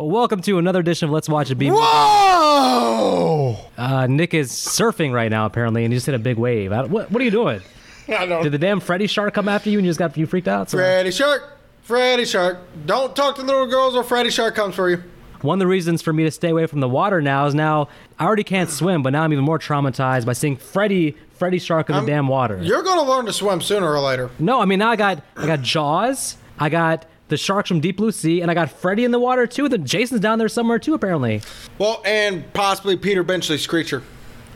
Welcome to another edition of Let's Watch a B. Whoa! Uh, Nick is surfing right now, apparently, and he just hit a big wave. I- What, what are you doing? I don't. Did the damn Freddy shark come after you and you just got you freaked out? So- Freddy Shark. Freddy Shark. Don't talk to little girls or Freddy Shark comes for you. One of the reasons for me to stay away from the water now is now I already can't swim, but now I'm even more traumatized by seeing Freddy Freddy shark in the I'm- damn water. You're gonna learn to swim sooner or later. No, I mean now I got I got Jaws, I got the sharks from Deep Blue Sea, and I got Freddy in the water too. The Jason's down there somewhere too, apparently. Well, and possibly Peter Benchley's creature.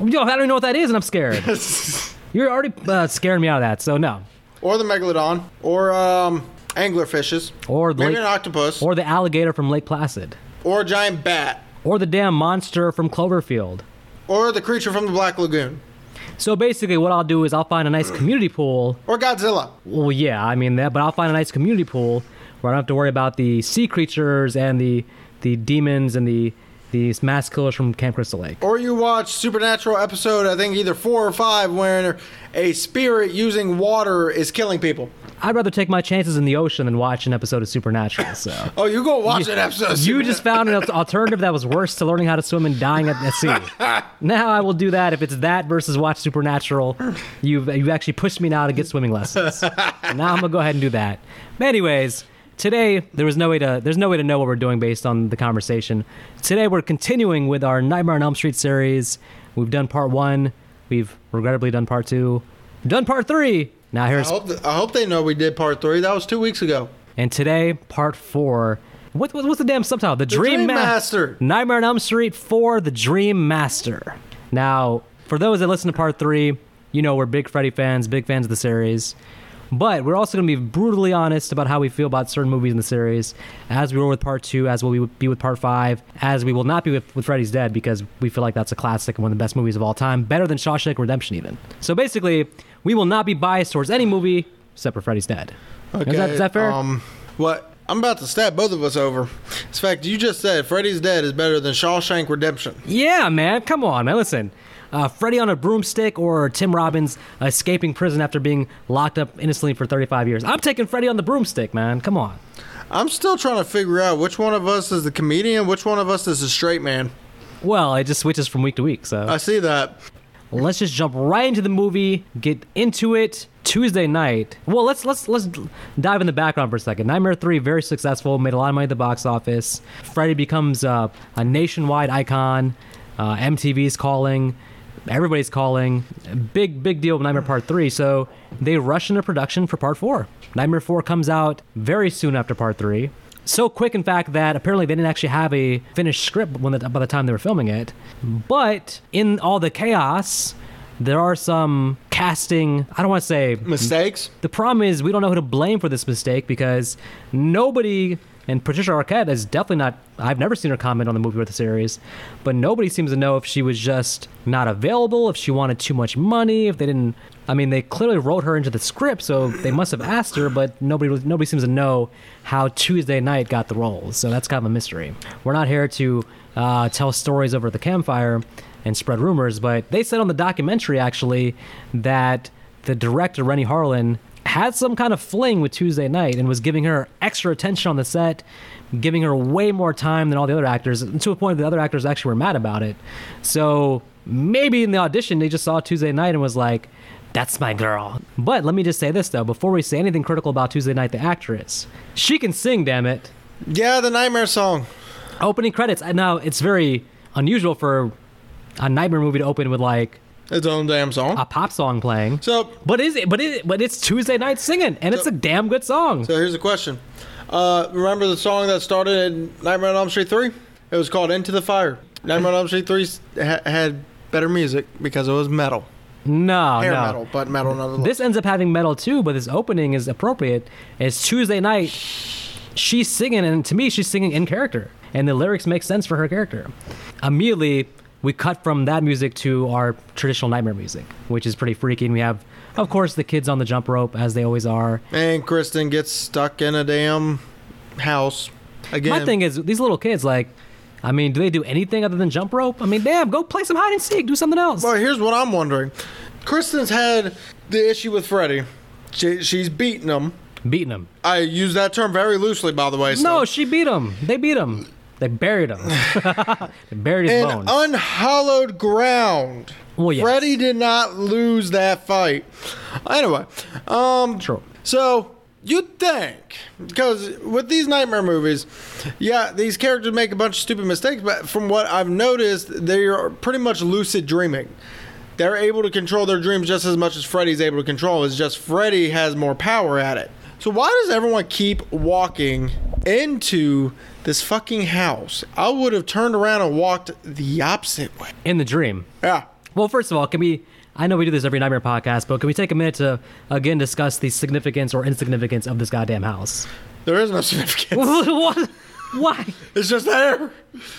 Yo, I don't even know what that is, and I'm scared. You're already uh, scaring me out of that, so no. or the megalodon, or um, anglerfishes, Or the maybe lake- an octopus, or, Or the alligator from Lake Placid, or a giant bat, or the damn monster from Cloverfield. or the creature from the Black Lagoon, So basically, what I'll do is I'll find a nice community pool. or Godzilla. Well, yeah, I mean that, but I'll find a nice community pool where I don't have to worry about the sea creatures and the the demons and the these mass killers from Camp Crystal Lake. Or you watch Supernatural episode, I think either four or five, where a spirit using water is killing people. I'd rather take my chances in the ocean than watch an episode of Supernatural. So Oh, you go watch an episode. of you just found an alternative that was worse to learning how to swim and dying at, at sea. now I will do that if it's that versus watch Supernatural. You've you've actually pushed me now to get swimming lessons. now I'm gonna go ahead and do that. But anyways, today there was no way to there's no way to know what we're doing based on the conversation. Today we're continuing with our Nightmare on Elm Street series. We've done part one. We've regrettably done part two. We've done part three. Now I here's hope, I hope they know we did part three. That was two weeks ago. and today, part four. What, what what's the damn subtitle? The, Dream, Dream Ma- Master. Nightmare on Elm Street 4, The Dream Master. Now, for those that listen to part three, you know we're big Freddy fans, big fans of the series. But we're also going to be brutally honest about how we feel about certain movies in the series, as we were with part two, as we will be with part five, as we will not be with, with Freddy's Dead, because we feel like that's a classic and one of the best movies of all time, better than Shawshank Redemption, even. So basically, we will not be biased towards any movie except for Freddy's Dead. Okay. Is that, is that fair? Um, what? I'm about to stab both of us over. In fact, you just said Freddy's Dead is better than Shawshank Redemption. Yeah, man. Come on, man. Listen. Uh, Freddy on a broomstick or Tim Robbins escaping prison after being locked up innocently for 35 years. I'm taking Freddy on the broomstick, man. Come on. I'm still trying to figure out which one of us is the comedian, which one of us is the straight man. Well, it just switches from week to week, so I see that. let's just jump right into the movie, get into it. Tuesday Knight. Well, let's let's let's dive in the background for a second. Nightmare 3 very successful, made a lot of money at the box office. Freddy becomes uh, a nationwide icon. Uh, MTV's calling. Everybody's calling. Big, big deal with Nightmare Part 3. So they rush into production for Part 4. Nightmare 4 comes out very soon after Part 3. So quick, in fact, that apparently they didn't actually have a finished script when the, by the time they were filming it. But in all the chaos, there are some casting, I don't want to say Mistakes? the problem is we don't know who to blame for this mistake because nobody and Patricia Arquette is definitely not. I've never seen her comment on the movie or the series, but nobody seems to know if she was just not available, if she wanted too much money, if they didn't. I mean, they clearly wrote her into the script, so they must have asked her, but nobody nobody seems to know how Tuesday Knight got the role. So that's kind of a mystery. We're not here to uh, tell stories over the campfire and spread rumors, but they said on the documentary actually that the director Renny Harlin had some kind of fling with Tuesday Knight and was giving her extra attention on the set, giving her way more time than all the other actors, to a point the other actors actually were mad about it. So maybe in the audition they just saw Tuesday Knight and was like, "That's my girl." But let me just say this though, before we say anything critical about Tuesday Night, the actress, she can sing, damn it. Yeah, the Nightmare song. Opening credits. Now it's very unusual for a nightmare movie to open with like Its own damn song. a pop song playing. So, But is it? But it? But it's Tuesday Knight singing, and it's a damn good song. so here's a question. Uh, remember the song that started in Nightmare on Elm Street 3? It was called Into the Fire. Nightmare on Elm Street 3 ha- had better music because it was metal. No, Hair no. metal, but metal nonetheless. This ends up having metal too, but this opening is appropriate. It's Tuesday Knight. She's singing, and to me, she's singing in character, and the lyrics make sense for her character. Immediately, we cut from that music to our traditional nightmare music, which is pretty freaky. And we have, of course, the kids on the jump rope, as they always are. and Kristen gets stuck in a damn house again. My thing is, these little kids, like, I mean, do they do anything other than jump rope? I mean, damn, go play some hide and seek, do something else. Well, here's what I'm wondering. Kristen's had the issue with Freddy. She, she's beaten him. Beating them. I use that term very loosely, by the way. so- No, she beat him. They beat him. They buried him. they buried his In bones. unhallowed ground. Well, yes. Freddy did not lose that fight. Anyway, um, True. So you'd think, because with these nightmare movies, yeah, these characters make a bunch of stupid mistakes, but from what I've noticed, they are pretty much lucid dreaming. They're able to control their dreams just as much as Freddy's able to control. It's just Freddy has more power at it. So why does everyone keep walking into this fucking house? I would have turned around and walked the opposite way. In the dream. Yeah. Well, first of all, can we? I know we do this every Nightmare podcast, but can we take a minute to again discuss the significance or insignificance of this goddamn house? There is no significance. what? Why? it's just there.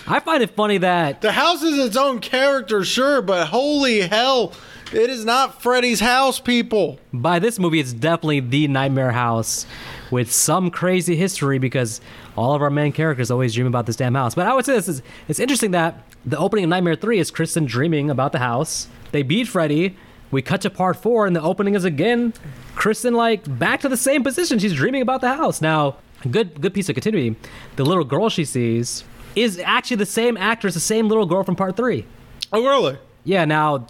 I find it funny that The house is its own character, sure, but holy hell, it is not Freddy's house, people. by this movie, it's definitely the Nightmare House with some crazy history because all of our main characters always dream about this damn house. But I would say this is it's interesting that the opening of Nightmare 3 is Kristen dreaming about the house. They beat Freddy. We cut to part four, and the opening is again Kristen like back to the same position. She's dreaming about the house. Now, good good piece of continuity. The little girl she sees is actually the same actress, the same little girl from part three. Oh, really? Yeah, now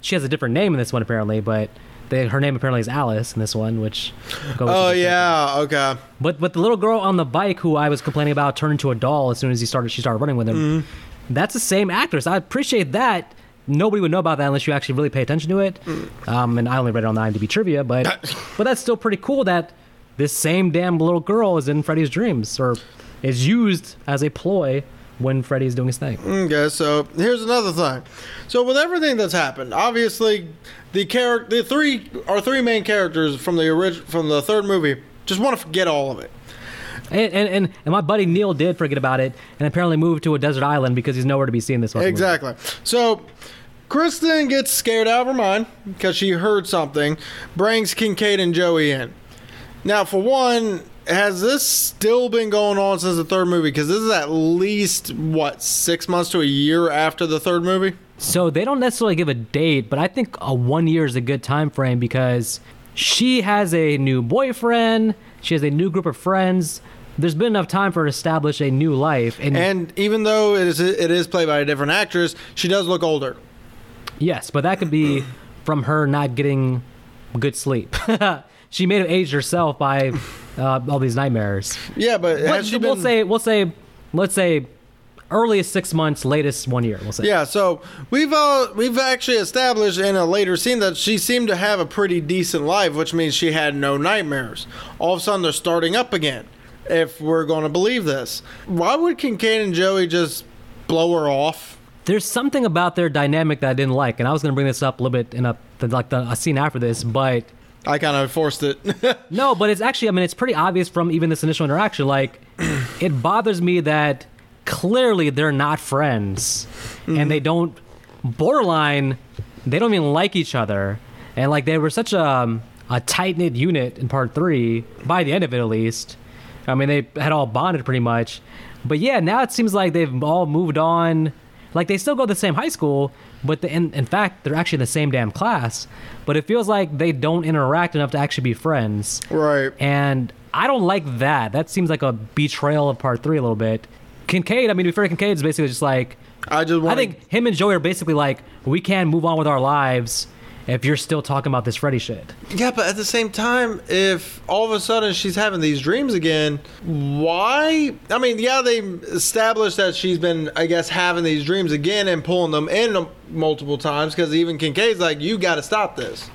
she has a different name in this one apparently, but they, her name apparently is Alice in this one, which. Oh, yeah, okay. But but the little girl on the bike who I was complaining about turned into a doll as soon as he started she started running with him. That's the same actress. I appreciate that. Nobody would know about that unless you actually really pay attention to it. Um, and I only read it on the IMDb trivia, but but that's still pretty cool that this same damn little girl is in Freddy's dreams or is used as a ploy when Freddy's doing his thing. Okay, so here's another thing. So with everything that's happened, obviously the character, the three, our three main characters from the original from the third movie, just want to forget all of it. And, and, and, and my buddy Neil did forget about it and apparently moved to a desert island because he's nowhere to be seen this movie. Exactly. So Kristen gets scared out of her mind because she heard something, brings Kincaid and Joey in. Now, for one, has this still been going on since the third movie? Because this is at least, what, six months to a year after the third movie? So they don't necessarily give a date, but I think a one year is a good time frame because she has a new boyfriend, she has a new group of friends. There's been enough time for her to establish a new life, and, And even though it is, it is played by a different actress, she does look older. yes, but that could be from her not getting good sleep. she may have aged herself by uh, all these nightmares. Yeah, but, But has she we'll been? say, we'll say, let's say, earliest six months, latest one year. We'll say. Yeah, so we've uh, we've actually established in a later scene that she seemed to have a pretty decent life, which means she had no nightmares. All of a sudden, they're starting up again. If we're going to believe this, why would Kincaid and Joey just blow her off? there's something about their dynamic that I didn't like, and I was going to bring this up a little bit in a the, like the, a scene after this, but I kind of forced it. no, but it's actually I mean it's pretty obvious from even this initial interaction. Like, it bothers me that clearly they're not friends, and they mm-hmm. don't borderline they don't even like each other, and like they were such a um, a tight knit unit in part three by the end of it at least. I mean they had all bonded pretty much, but yeah, now it seems like they've all moved on. Like they still go to the same high school, but the, in, in fact they're actually in the same damn class. But it feels like they don't interact enough to actually be friends. right. And I don't like that. That seems like a betrayal of part three a little bit. Kincaid, I mean, to be fair, Kincaid is basically just like, I just want. I think him and Joey are basically like, we can't move on with our lives if you're still talking about this Freddy shit. Yeah, but at the same time, if all of a sudden she's having these dreams again, why? I mean, yeah, they established that she's been, I guess, having these dreams again and pulling them in multiple times because even Kincaid's like, you got to stop this.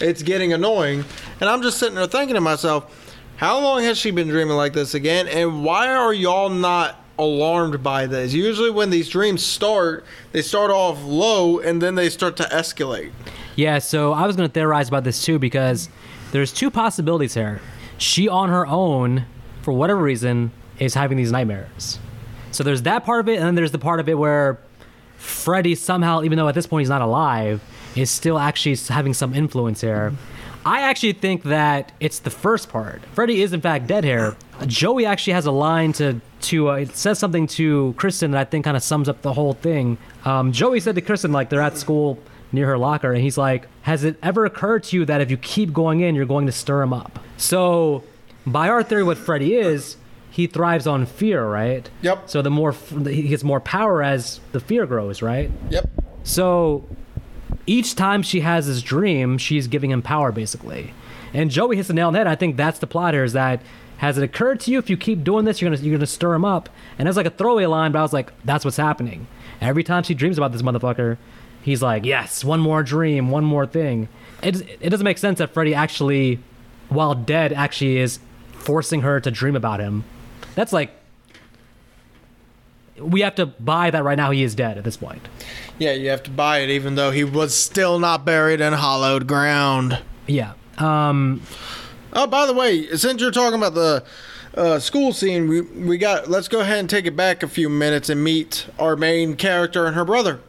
It's getting annoying. And I'm just sitting there thinking to myself, how long has she been dreaming like this again? And why are y'all not alarmed by this? Usually, when these dreams start, they start off low and then they start to escalate. Yeah, so I was going to theorize about this too because there's two possibilities here. She, on her own, for whatever reason, is having these nightmares. So there's that part of it, and then there's the part of it where Freddy somehow, even though at this point he's not alive, is still actually having some influence here. I actually think that it's the first part. Freddy is in fact dead here. Joey actually has a line to to uh, it says something to Kristen that I think kind of sums up the whole thing. Um, Joey said to Kristen like they're at school near her locker, and he's like, "Has it ever occurred to you that if you keep going in, you're going to stir him up?" So, by our theory, what Freddy is, he thrives on fear, right? Yep. So the more he gets more power as the fear grows, right? Yep. So each time she has this dream, she's giving him power, basically. And Joey hits the nail on the head. I think that's the plot here. Is that has it occurred to you if you keep doing this, you're gonna you're gonna stir him up? And it's like a throwaway line, but I was like, that's what's happening. Every time she dreams about this motherfucker, he's like, yes, one more dream, one more thing. It it doesn't make sense that Freddy actually, while dead, actually is forcing her to dream about him. That's like. We have to buy that right now. He is dead at this point. Yeah, you have to buy it, even though he was still not buried in hollowed ground. Yeah. Um. Oh, by the way, since you're talking about the uh, school scene, we we got. Let's go ahead and take it back a few minutes and meet our main character and her brother.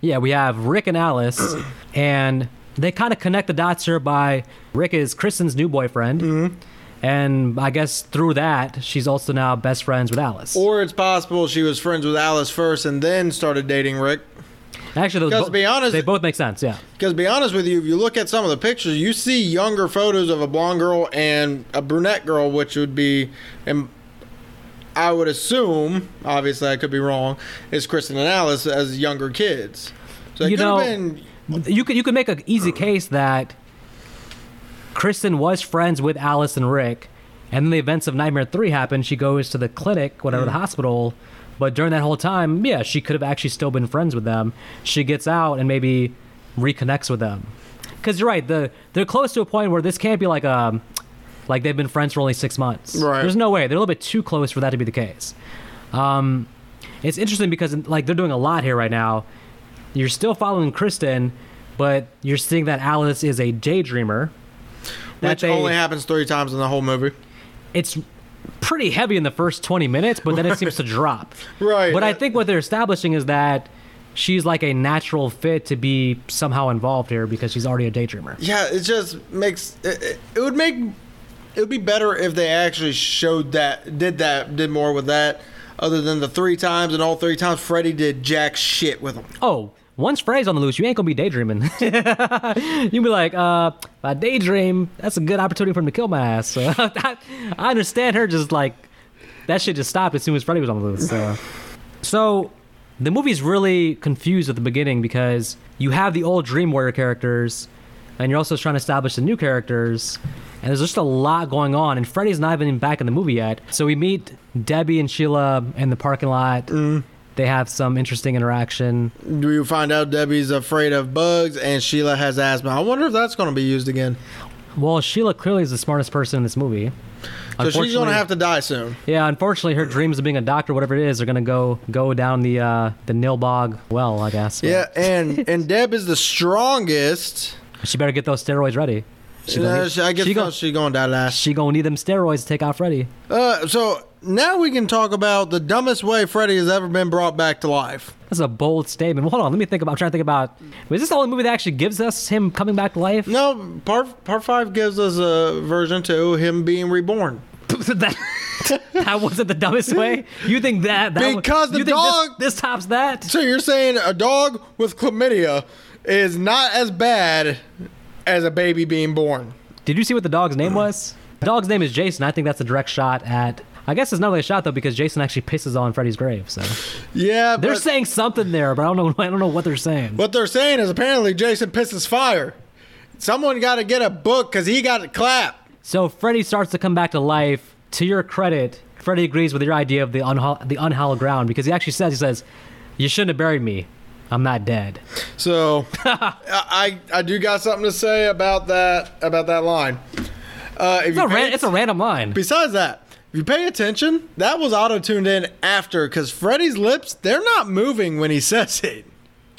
Yeah, we have Rick and Alice, and they kind of connect the dots here by Rick is Kristen's new boyfriend, mm-hmm. and I guess through that she's also now best friends with Alice. Or it's possible she was friends with Alice first and then started dating Rick. Actually, those because bo- to be honest- they both make sense. Yeah, Because to be honest with you, if you look at some of the pictures, you see younger photos of a blonde girl and a brunette girl, which would be, and I would assume, obviously I could be wrong, is Kristen and Alice as younger kids. So You know- been. you could you could make an easy case that Kristen was friends with Alice and Rick, and then the events of Nightmare Three happen. She goes to the clinic, whatever the hospital. But during that whole time, yeah, she could have actually still been friends with them. She gets out and maybe reconnects with them. Because you're right, the they're close to a point where this can't be like um like they've been friends for only six months. Right. There's no way. They're a little bit too close for that to be the case. Um, it's interesting because like they're doing a lot here right now. You're still following Kristen, but you're seeing that Alice is a daydreamer. Which they- only happens three times in the whole movie. it's pretty heavy in the first 20 minutes, but then it seems to drop. Right. But I think what they're establishing is that she's like a natural fit to be somehow involved here because she's already a daydreamer. Yeah, it just makes it, it- it would make it would be better if they actually showed that did that did more with that other than the three times and all three times Freddy did jack shit with them. Oh, once Freddy's on the loose, you ain't gonna be daydreaming. You'll be like, uh, if I daydream, that's a good opportunity for him to kill my ass. So I, I understand her just like that shit just stopped as soon as Freddy was on the loose. So, so the movie's really confused at the beginning because you have the old Dream Warrior characters, and you're also trying to establish the new characters, and there's just a lot going on. And Freddy's not even back in the movie yet. So we meet Debbie and Sheila in the parking lot. They have some interesting interaction. Do you find out Debbie's afraid of bugs and Sheila has asthma? I wonder if that's going to be used again. Well, Sheila clearly is the smartest person in this movie. So she's gonna have to die soon. Yeah, unfortunately, her dreams of being a doctor, whatever it is, are gonna go go down the uh, the Nilbog well, I guess. But Yeah, and and Deb is the strongest. she better get those steroids ready. She gonna, Uh, she- I guess she, gonna, she to die last. she gonna need them steroids to take out Freddy. Uh, so now we can talk about the dumbest way Freddy has ever been brought back to life. That's a bold statement. Well, hold on, let me think about. I'm trying to think about. Is this the only movie that actually gives us him coming back to life? No, part part five gives us a version two, him being reborn. that, that wasn't the dumbest way. You think that? that was- Because the you think this- dog- this, tops that? So you're saying a dog with chlamydia is not as bad as a baby being born? Did you see what the dog's name mm. was? The dog's name is Jason. I think that's a direct shot at. I guess it's not really a shot though because Jason actually pisses on Freddy's grave. So Yeah, they're but saying something there, but I don't know. I don't know what they're saying. what they're saying is apparently Jason pisses fire. Someone got to get a book because he got to clap. So Freddy starts to come back to life. To your credit, Freddy agrees with your idea of the unhall- the unhallowed ground because he actually says he says, "You shouldn't have buried me. I'm not dead." So I, I do got something to say about that about that line. Uh, if It's a, ran- it's a random line. Besides that, if you pay attention, that was auto tuned in after because Freddy's lips, they're not moving when he says it.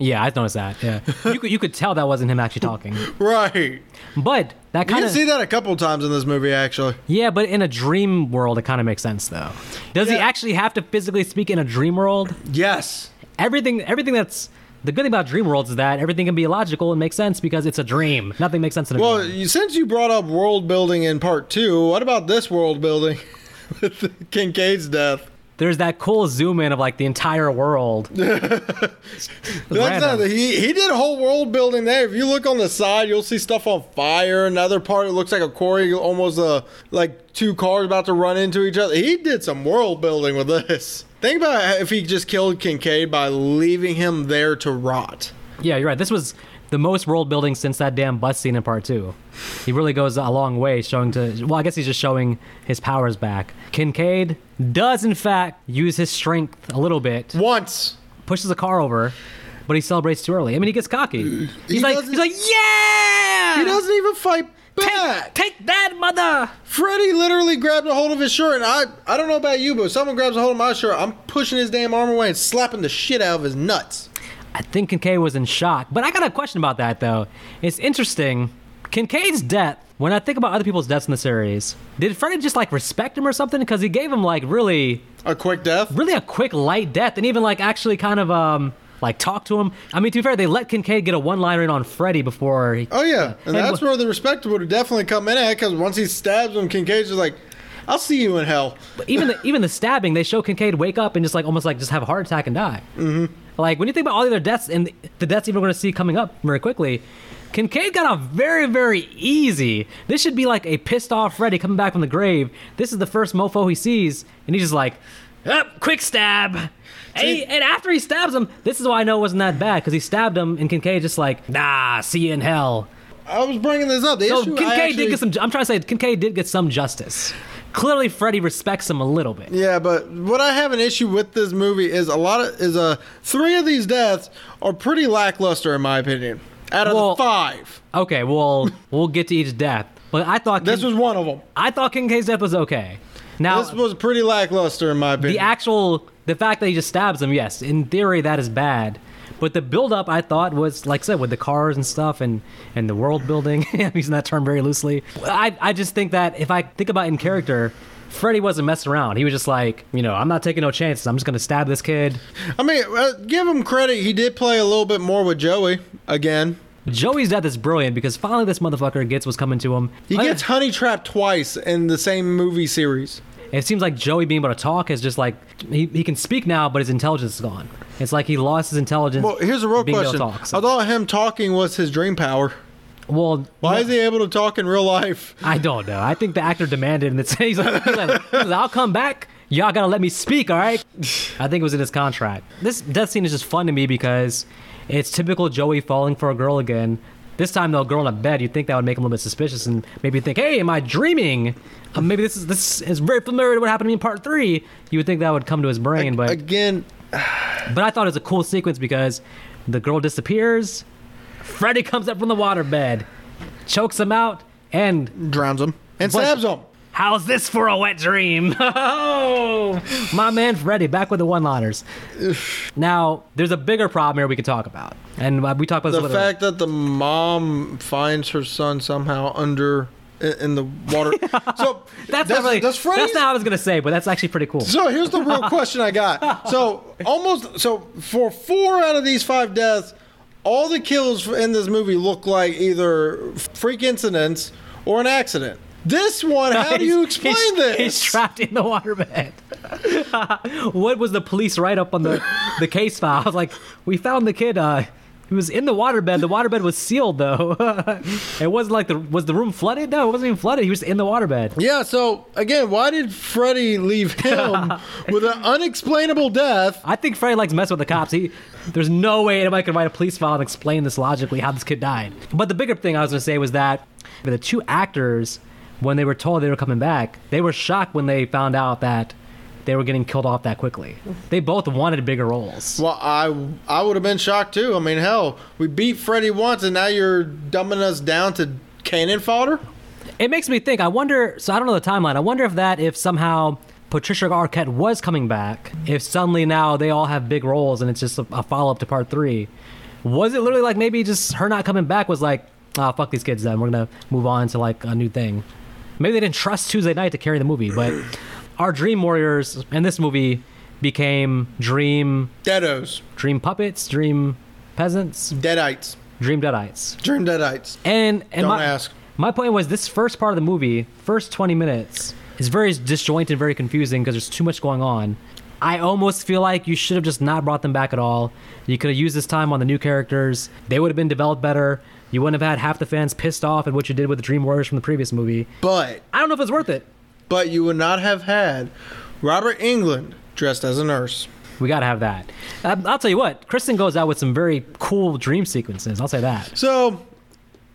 Yeah, I noticed that. Yeah, you could you could tell that wasn't him actually talking, Right. but that kind of You see that a couple times in this movie, actually. yeah. But in a dream world, it kind of makes sense though. Does he actually have to physically speak in a dream world? Yes. Everything everything that's the good thing about dream worlds is that everything can be illogical and make sense because it's a dream. Nothing makes sense in a Well, dream. you, since you brought up world building in part two, what about this world building with Kincaid's death? there's that cool zoom in of like the entire world. That's not, he he did a whole world building there. If you look on the side, you'll see stuff on fire. Another part it looks like a quarry, almost uh, like two cars about to run into each other. He did some world building with this. Think about if he just killed Kincaid by leaving him there to rot. Yeah, you're right. This was the most world building since that damn bus scene in part two. He really goes a long way showing to, well, I guess he's just showing his powers back. Kincaid does, in fact, use his strength a little bit, Once. pushes a car over, but he celebrates too early. I mean, he gets cocky. He's He like, he's like, yeah! He doesn't even fight back. take that, mother! Freddy literally grabbed a hold of his shirt, and I I don't know about you, but if someone grabs a hold of my shirt, I'm pushing his damn arm away and slapping the shit out of his nuts. I think Kincaid was in shock. But I got a question about that, though. It's interesting. Kincaid's death, when I think about other people's deaths in the series, did Freddy just like respect him or something? Because he gave him like really, A quick death. really a quick, light death and even like actually kind of, um, like talk to him. I mean, to be fair, they let Kincaid get a one liner in on Freddy before he. Oh yeah, and Hey, that's wh- where the respect would definitely come in at because once he stabs him, Kincaid's just like, "I'll see you in hell." But even the, even the stabbing, they show Kincaid wake up and just like almost like just have a heart attack and die. Mm-hmm. Like when you think about all the other deaths and the deaths even we're going to see coming up very quickly, Kincaid got off very very easy. This should be like a pissed off Freddy coming back from the grave. This is the first mofo he sees, and he's just like, up, quick stab. And, he- and after he stabs him, this is why I know it wasn't that bad because he stabbed him, and Kincaid just like, nah, see you in hell. I was bringing this up. The So issue, Kincaid actually- did get some. I'm trying to say Kincaid did get some justice. Clearly, Freddy respects him a little bit. Yeah, but what I have an issue with this movie is a lot of is a three of these deaths are pretty lackluster in my opinion. Out of Well- the five, Okay, well, we'll get to each death. But I thought this Kin- was one of them. I thought Kincaid's death was okay. Now This was pretty lackluster in my opinion. the actual the fact that he just stabs him, yes, in theory that is bad. But the build up I thought was like I said with the cars and stuff and and the world building. I'm using that term very loosely. I I just think that if I think about in character. Freddy wasn't messing around. He was just like, you know, I'm not taking no chances. I'm just gonna stab this kid. I mean, uh, give him credit. He did play a little bit more with Joey again. Joey's death is brilliant because finally this motherfucker gets what's coming to him. He gets honey trapped twice in the same movie series. It seems like Joey being able to talk is just like he, he can speak now, but his intelligence is gone. It's like he lost his intelligence. Well, here's a real being able to question. talk, so- I thought him talking was his dream power. well, Why no, is he able to talk in real life? I don't know. I think the actor demanded, and it's, he's, like, he's, like, he's like, "I'll come back. Y'all gotta let me speak, all right?" I think it was in his contract. This death scene is just fun to me because it's typical Joey falling for a girl again. This time, though, a girl in a bed, you'd think that would make him a little bit suspicious and maybe think, "Hey, am I dreaming?" Uh, maybe this is this is very familiar to what happened to me in part three. You would think that would come to his brain, but Again, But I thought it was a cool sequence because the girl disappears, Freddy comes up from the waterbed, chokes him out, and drowns him and But- stabs him. How's this for a wet dream? Oh, my man Freddy back with the one-liners. now, there's a bigger problem here we could talk about, and uh, we talked about this The a little- fact that the mom finds her son somehow under in, in the water. So That's does, not really. does Freddy That's not what I was gonna say, but that's actually pretty cool. So here's the real question I got. So almost so for four out of these five deaths, all the kills in this movie look like either freak incidents or an accident. This one, how do you explain he's, this? He's trapped in the waterbed. what was the police write up on the the case file? I was like, we found the kid. Uh, he was in the waterbed. The waterbed was sealed though. it wasn't like the was the room flooded. No, it wasn't even flooded. He was in the waterbed. yeah. So again, why did Freddy leave him with an unexplainable death? I think Freddy likes messing with the cops. He, there's no way anybody could write a police file and explain this logically how this kid died. But the bigger thing I was going to say was that the two actors, when they were told they were coming back, they were shocked when they found out that they were getting killed off that quickly. They both wanted bigger roles. Well, I I would have been shocked too. I mean, hell, we beat Freddy once, and now you're dumbing us down to cannon fodder. It makes me think. I wonder. So I don't know the timeline. I wonder if that if somehow Patricia Arquette was coming back, if suddenly now they all have big roles and it's just a, a follow up to part three. Was it literally like maybe just her not coming back was like, oh fuck these kids then we're gonna move on to like a new thing. Maybe they didn't trust Tuesday Knight to carry the movie, but our Dream Warriors in this movie became Dream Deados, Dream puppets, Dream peasants, deadites, Dream deadites. dream deadites. And and Don't my, ask. my point was this first part of the movie, first 20 minutes, is very disjointed, very confusing because there's too much going on. I almost feel like you should have just not brought them back at all. You could have used this time on the new characters. They would have been developed better. You wouldn't have had half the fans pissed off at what you did with the Dream Warriors from the previous movie. But I don't know if it's worth it. but you would not have had Robert Englund dressed as a nurse. We got to have that. Um, I'll tell you what, Kristen goes out with some very cool dream sequences. I'll say that. So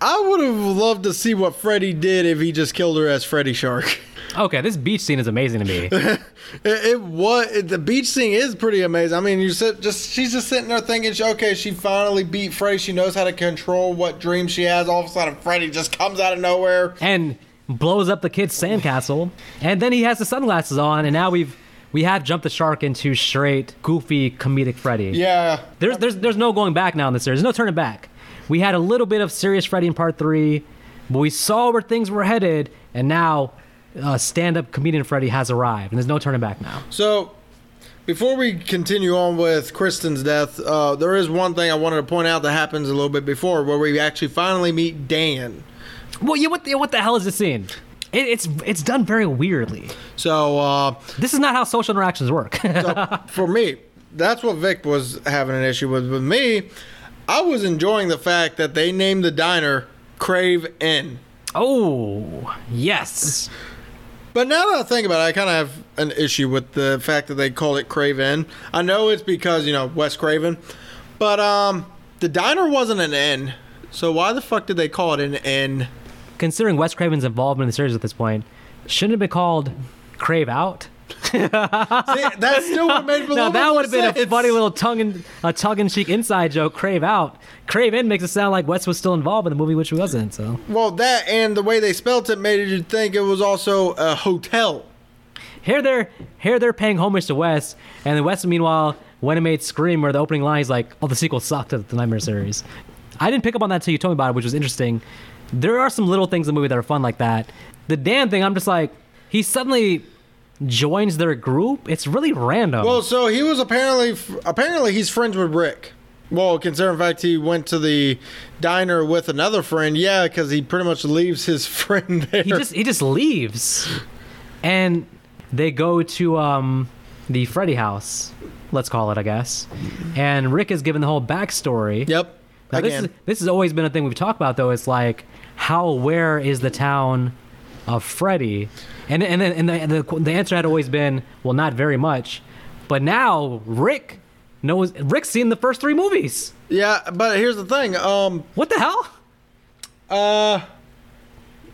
I would have loved to see what Freddy did if he just killed her as Freddy Shark. Okay, this beach scene is amazing to me. It, it was it, the beach scene is pretty amazing. I mean, you sit just she's just sitting there thinking, she- okay, she finally beat Freddy. She knows how to control what dreams she has. All of a sudden, Freddy just comes out of nowhere. and blows up the kid's sandcastle. And then he has the sunglasses on, and now we've we have jumped the shark into straight goofy comedic Freddy. Yeah, There's there's there's no going back now in this series. There's no turning back. We had a little bit of serious Freddy in part three, but we saw where things were headed, and now uh, stand-up comedian Freddie has arrived, and there's no turning back now. So, before we continue on with Kristen's death, uh, there is one thing I wanted to point out that happens a little bit before, where we actually finally meet Dan. Well, yeah, what the, what the hell is this scene? It, it's it's done very weirdly. So, uh, This is not how social interactions work. so for me, that's what Vic was having an issue with. With me, I was enjoying the fact that they named the diner Crave Inn. oh, yes. But now that I think about it, I kind of have an issue with the fact that they call it Crave Inn. I know it's because you know Wes Craven, but um, the diner wasn't an inn. So why the fuck did they call it an inn? Considering Wes Craven's involvement in the series at this point, shouldn't it be called Crave Out? See, that still would have made Now that would have been a funny little tongue in a tongue in cheek inside joke. Crave Out, Crave In makes it sound like Wes was still involved in the movie, which he wasn't. So Well, that and the way they spelt it made you think it was also a hotel. here they're here they're paying homage to Wes, and then Wes meanwhile when it made Scream, where the opening line is like, "Oh, the sequel sucked to the Nightmare series." I didn't pick up on that until you told me about it, which was interesting. There are some little things in the movie that are fun like that. The Dan thing, I'm just like, he suddenly joins their group. It's really random. Well, so he was apparently apparently he's friends with Rick. Well, considering fact he went to the diner with another friend, yeah, because he pretty much leaves his friend there. he just he just leaves, and they go to um the Freddy house. Let's call it, I guess. And Rick is given the whole backstory. yep. Now, this, Again. is, this has always been a thing we've talked about, though. It's like, how aware is the town of Freddy? And and then and the, the the answer had always been, well, not very much. But now Rick knows. Rick's seen the first three movies. yeah, but here's the thing. Um, What the hell? uh,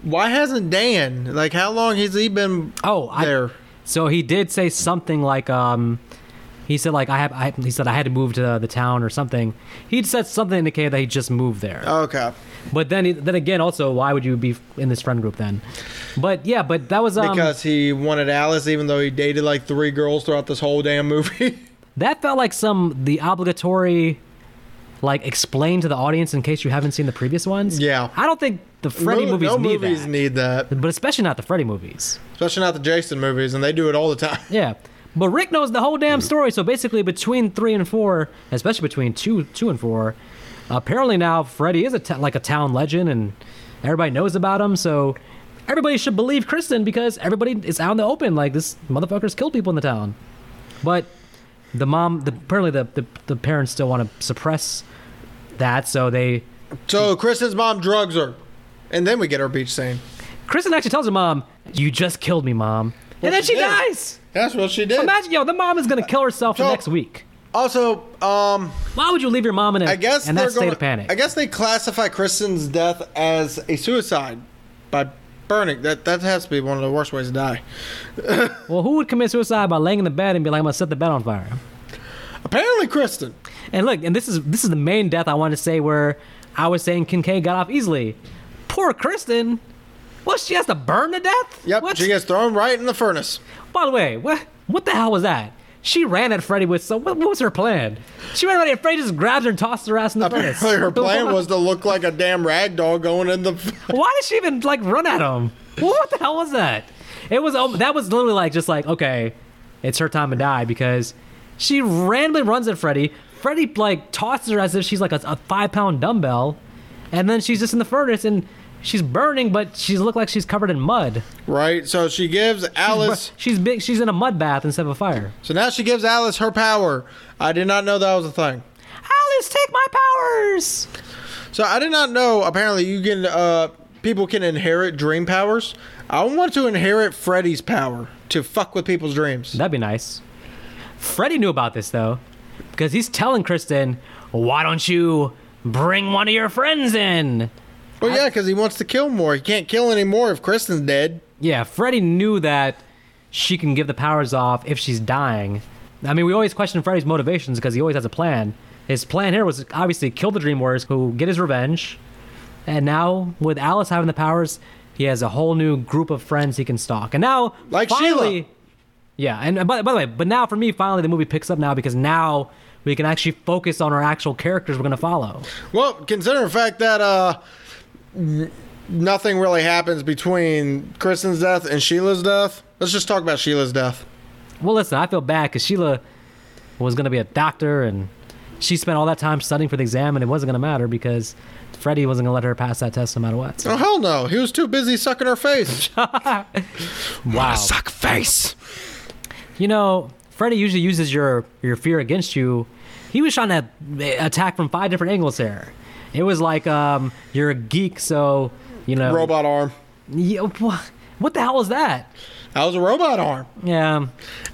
why hasn't Dan? Like, how long has he been Oh, I, there? So he did say something like, um, he said like I have, I, he said I had to move to the town or something. He'd said something indicated that he just moved there. Okay. But then, he, then again, also, why would you be in this friend group then? But yeah, but that was um, Because he wanted Alice, even though he dated like three girls throughout this whole damn movie. that felt like some the obligatory, like explain to the audience in case you haven't seen the previous ones. Yeah. I don't think the Freddy no, movies no need movies that, need that, but especially not the Freddy movies. especially not the Jason movies, and they do it all the time. Yeah. But Rick knows the whole damn story. So basically, between three and four, especially between two, two and four, apparently now Freddy is a t- like a town legend, and everybody knows about him. So everybody should believe Kristen because everybody is out in the open. Like this motherfucker's killed people in the town. But the mom, the, apparently the, the the parents still want to suppress that. So they, So Kristen's mom drugs her, and then we get our beach scene. Kristen actually tells her mom, "You just killed me, mom," and then she did. dies. That's what she did. Imagine, yo, the mom is gonna kill herself the next week. Also, um, Why would you leave your mom in a I guess in they're that state going. of panic? I guess they classify Kristen's death as a suicide by burning. That that has to be one of the worst ways to die. well, who would commit suicide by laying in the bed and be like, "I'm gonna set the bed on fire"? Apparently, Kristen. And look, and this is this is the main death I wanted to say where I was saying Kincaid got off easily. Poor Kristen. What? She has to burn to death? Yep, What? she gets thrown right in the furnace. By the way, what what the hell was that? She ran at Freddy with so. What, what was her plan? She ran at Freddy and Freddy just grabbed her and tossed her ass in the furnace. Apparently, her plan was to look like a damn rag doll going in the. Why did she even like run at him? What the hell was that? It was um, that was literally like just like okay, it's her time to die because she randomly runs at Freddy. Freddy like tosses her as if she's like a, a five pound dumbbell, and then she's just in the furnace and she's burning, but she look like she's covered in mud. Right. So she gives Alice. She's big. She's in a mud bath instead of a fire. So now she gives Alice her power. I did not know that was a thing. Alice, take my powers. So I did not know. Apparently, you can. Uh, people can inherit dream powers. I want to inherit Freddy's power to fuck with people's dreams. That'd be nice. Freddy knew about this though, because he's telling Kristen, "Why don't you bring one of your friends in?" Well, yeah, because he wants to kill more. He can't kill anymore if Kristen's dead. Yeah, Freddy knew that she can give the powers off if she's dying. I mean, we always question Freddy's motivations because he always has a plan. His plan here was obviously kill the Dream Warriors, who get his revenge. And now, with Alice having the powers, he has a whole new group of friends he can stalk. And now, Like finally, Sheila. yeah. And uh, by, by the way, but now for me, finally, the movie picks up now because now we can actually focus on our actual characters we're going to follow. Well, considering the fact that uh, nothing really happens between Kristen's death and Sheila's death, let's just talk about Sheila's death. Well, listen, I feel bad because Sheila was going to be a doctor and she spent all that time studying for the exam and it wasn't going to matter because Freddie wasn't going to let her pass that test no matter what. So, Oh hell no! He was too busy sucking her face. wow. Suck face. You know, Freddie usually uses your, your fear against you. He was trying to attack from five different angles there. It was like um, you're a geek, so, you know. Robot arm. Yeah, wha- what the hell is that? That was a robot arm. Yeah.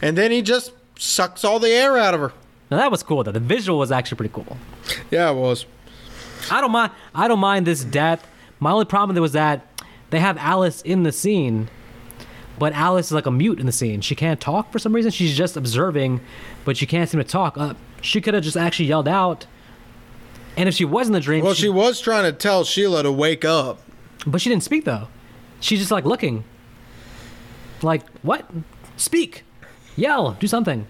And then he just sucks all the air out of her. Now that was cool though. The visual was actually pretty cool. Yeah, it was. I don't mind. I don't mind this death. My only problem with it was that they have Alice in the scene, but Alice is like a mute in the scene. She can't talk for some reason. She's just observing, but she can't seem to talk. Uh, she could have just actually yelled out. And if she was in the dream, Well, she was trying to tell Sheila to wake up. but she didn't speak though. She's just like looking. Like what? Speak, yell, do something.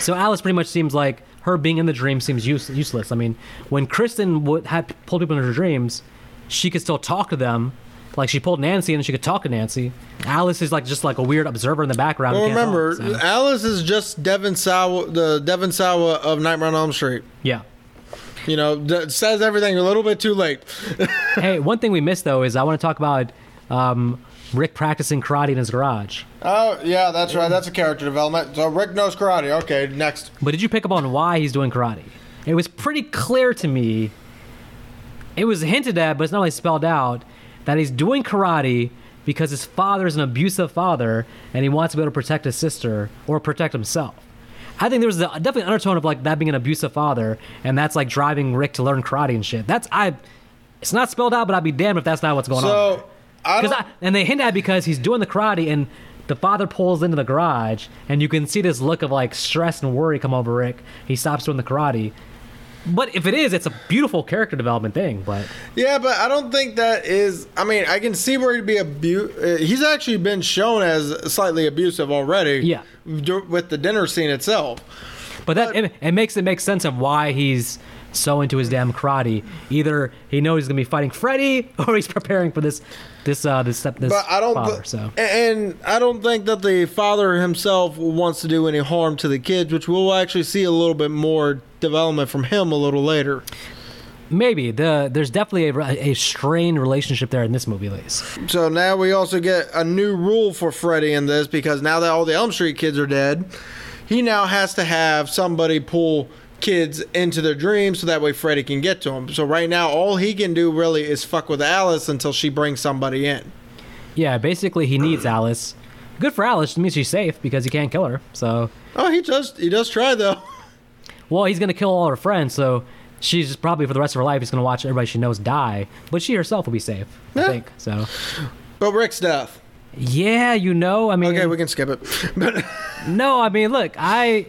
So Alice pretty much seems like her being in the dream seems use- useless. I mean, when Kristen would had pulled people into her dreams, she could still talk to them. Like she pulled Nancy and she could talk to Nancy. Alice is like just like a weird observer in the background. who Well, can't remember, talk, so- Alice is just Devon Sawa, the Devon Sawa of Nightmare on Elm Street. yeah. You know, says everything a little bit too late. hey, one thing we missed though is I want to talk about um, Rick practicing karate in his garage. Oh, yeah, that's right. That's a character development. So Rick knows karate. Okay, next. But did you pick up on why he's doing karate? It was pretty clear to me. It was hinted at, but it's not really spelled out that he's doing karate because his father is an abusive father and he wants to be able to protect his sister or protect himself. I think there was a, definitely an undertone of like that being an abusive father, and that's like driving Rick to learn karate and shit. That's I. It's not spelled out, but I'd be damned if that's not what's going on. So, I don't, I, and they hint at it because he's doing the karate and the father pulls into the garage and you can see this look of like stress and worry come over Rick. He stops doing the karate. But if it is, it's a beautiful character development thing. But yeah, but I don't think that is. I mean, I can see where he'd be abu- uh, He's actually been shown as slightly abusive already. Yeah. With the dinner scene itself. but that it, it makes it make sense of why he's so into his damn karate. Either he knows he's gonna be fighting Freddy, or he's preparing for this this uh this this But I don't. father. th- So And I don't think that the father himself wants to do any harm to the kids, which we'll actually see a little bit more development from him a little later. maybe the there's definitely a, a strained relationship there in this movie, at least. So now we also get a new rule for Freddy in this because now that all the Elm Street kids are dead, he now has to have somebody pull kids into their dreams so that way Freddy can get to them. So right now, all he can do really is fuck with Alice until she brings somebody in. Yeah, basically he needs Alice. Good for Alice. It means she's safe because he can't kill her. So, Oh, he does. He does try though. well, he's gonna kill all her friends. So she's just probably for the rest of her life, he's gonna watch everybody she knows die. But she herself will be safe. I think so. But Rick's death. Yeah, you know. I mean, Okay, we can skip it. But no, I mean, look, I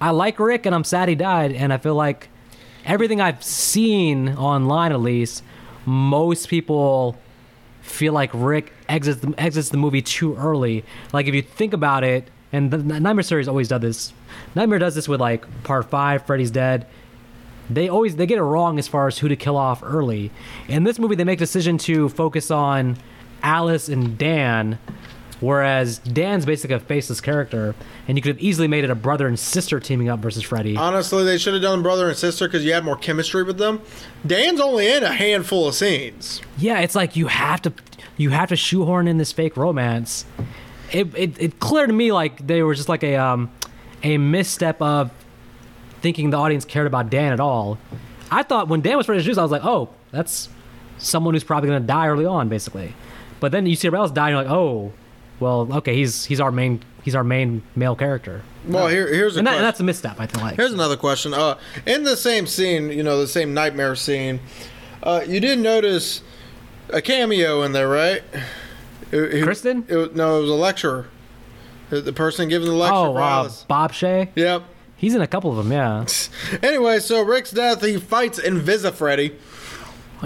I like Rick, and I'm sad he died. And I feel like everything I've seen online, at least, most people feel like Rick exits the, exits the movie too early. Like if you think about it, and the Nightmare series always does this. Nightmare does this with like Part Five, Freddy's Dead. They always they get it wrong as far as who to kill off early. In this movie, they make a decision to focus on Alice and Dan Whereas Dan's basically a faceless character, and you could have easily made it a brother and sister teaming up versus Freddy. Honestly, they should have done brother and sister because you had more chemistry with them. Dan's only in a handful of scenes. yeah, it's like you have to you have to shoehorn in this fake romance. It it, it clear to me like they were just like a um a misstep of thinking the audience cared about Dan at all. I thought when Dan was first introduced, I was like, oh, that's someone who's probably gonna die early on, basically. But then you see everybody else die, and you're like, oh, well, okay, he's he's our main he's our main male character, Well, here, here's a and, that, and that's a misstep. I feel like. Here's another question. Uh, in the same scene, you know, the same nightmare scene, uh, you did notice a cameo in there, right? It- it- Kristen? It, no, it was a lecturer. The person giving the lecture oh, uh, Bob Shaye. Yep. He's in a couple of them, yeah. Anyway, so Rick's death, he fights Invisifreddy.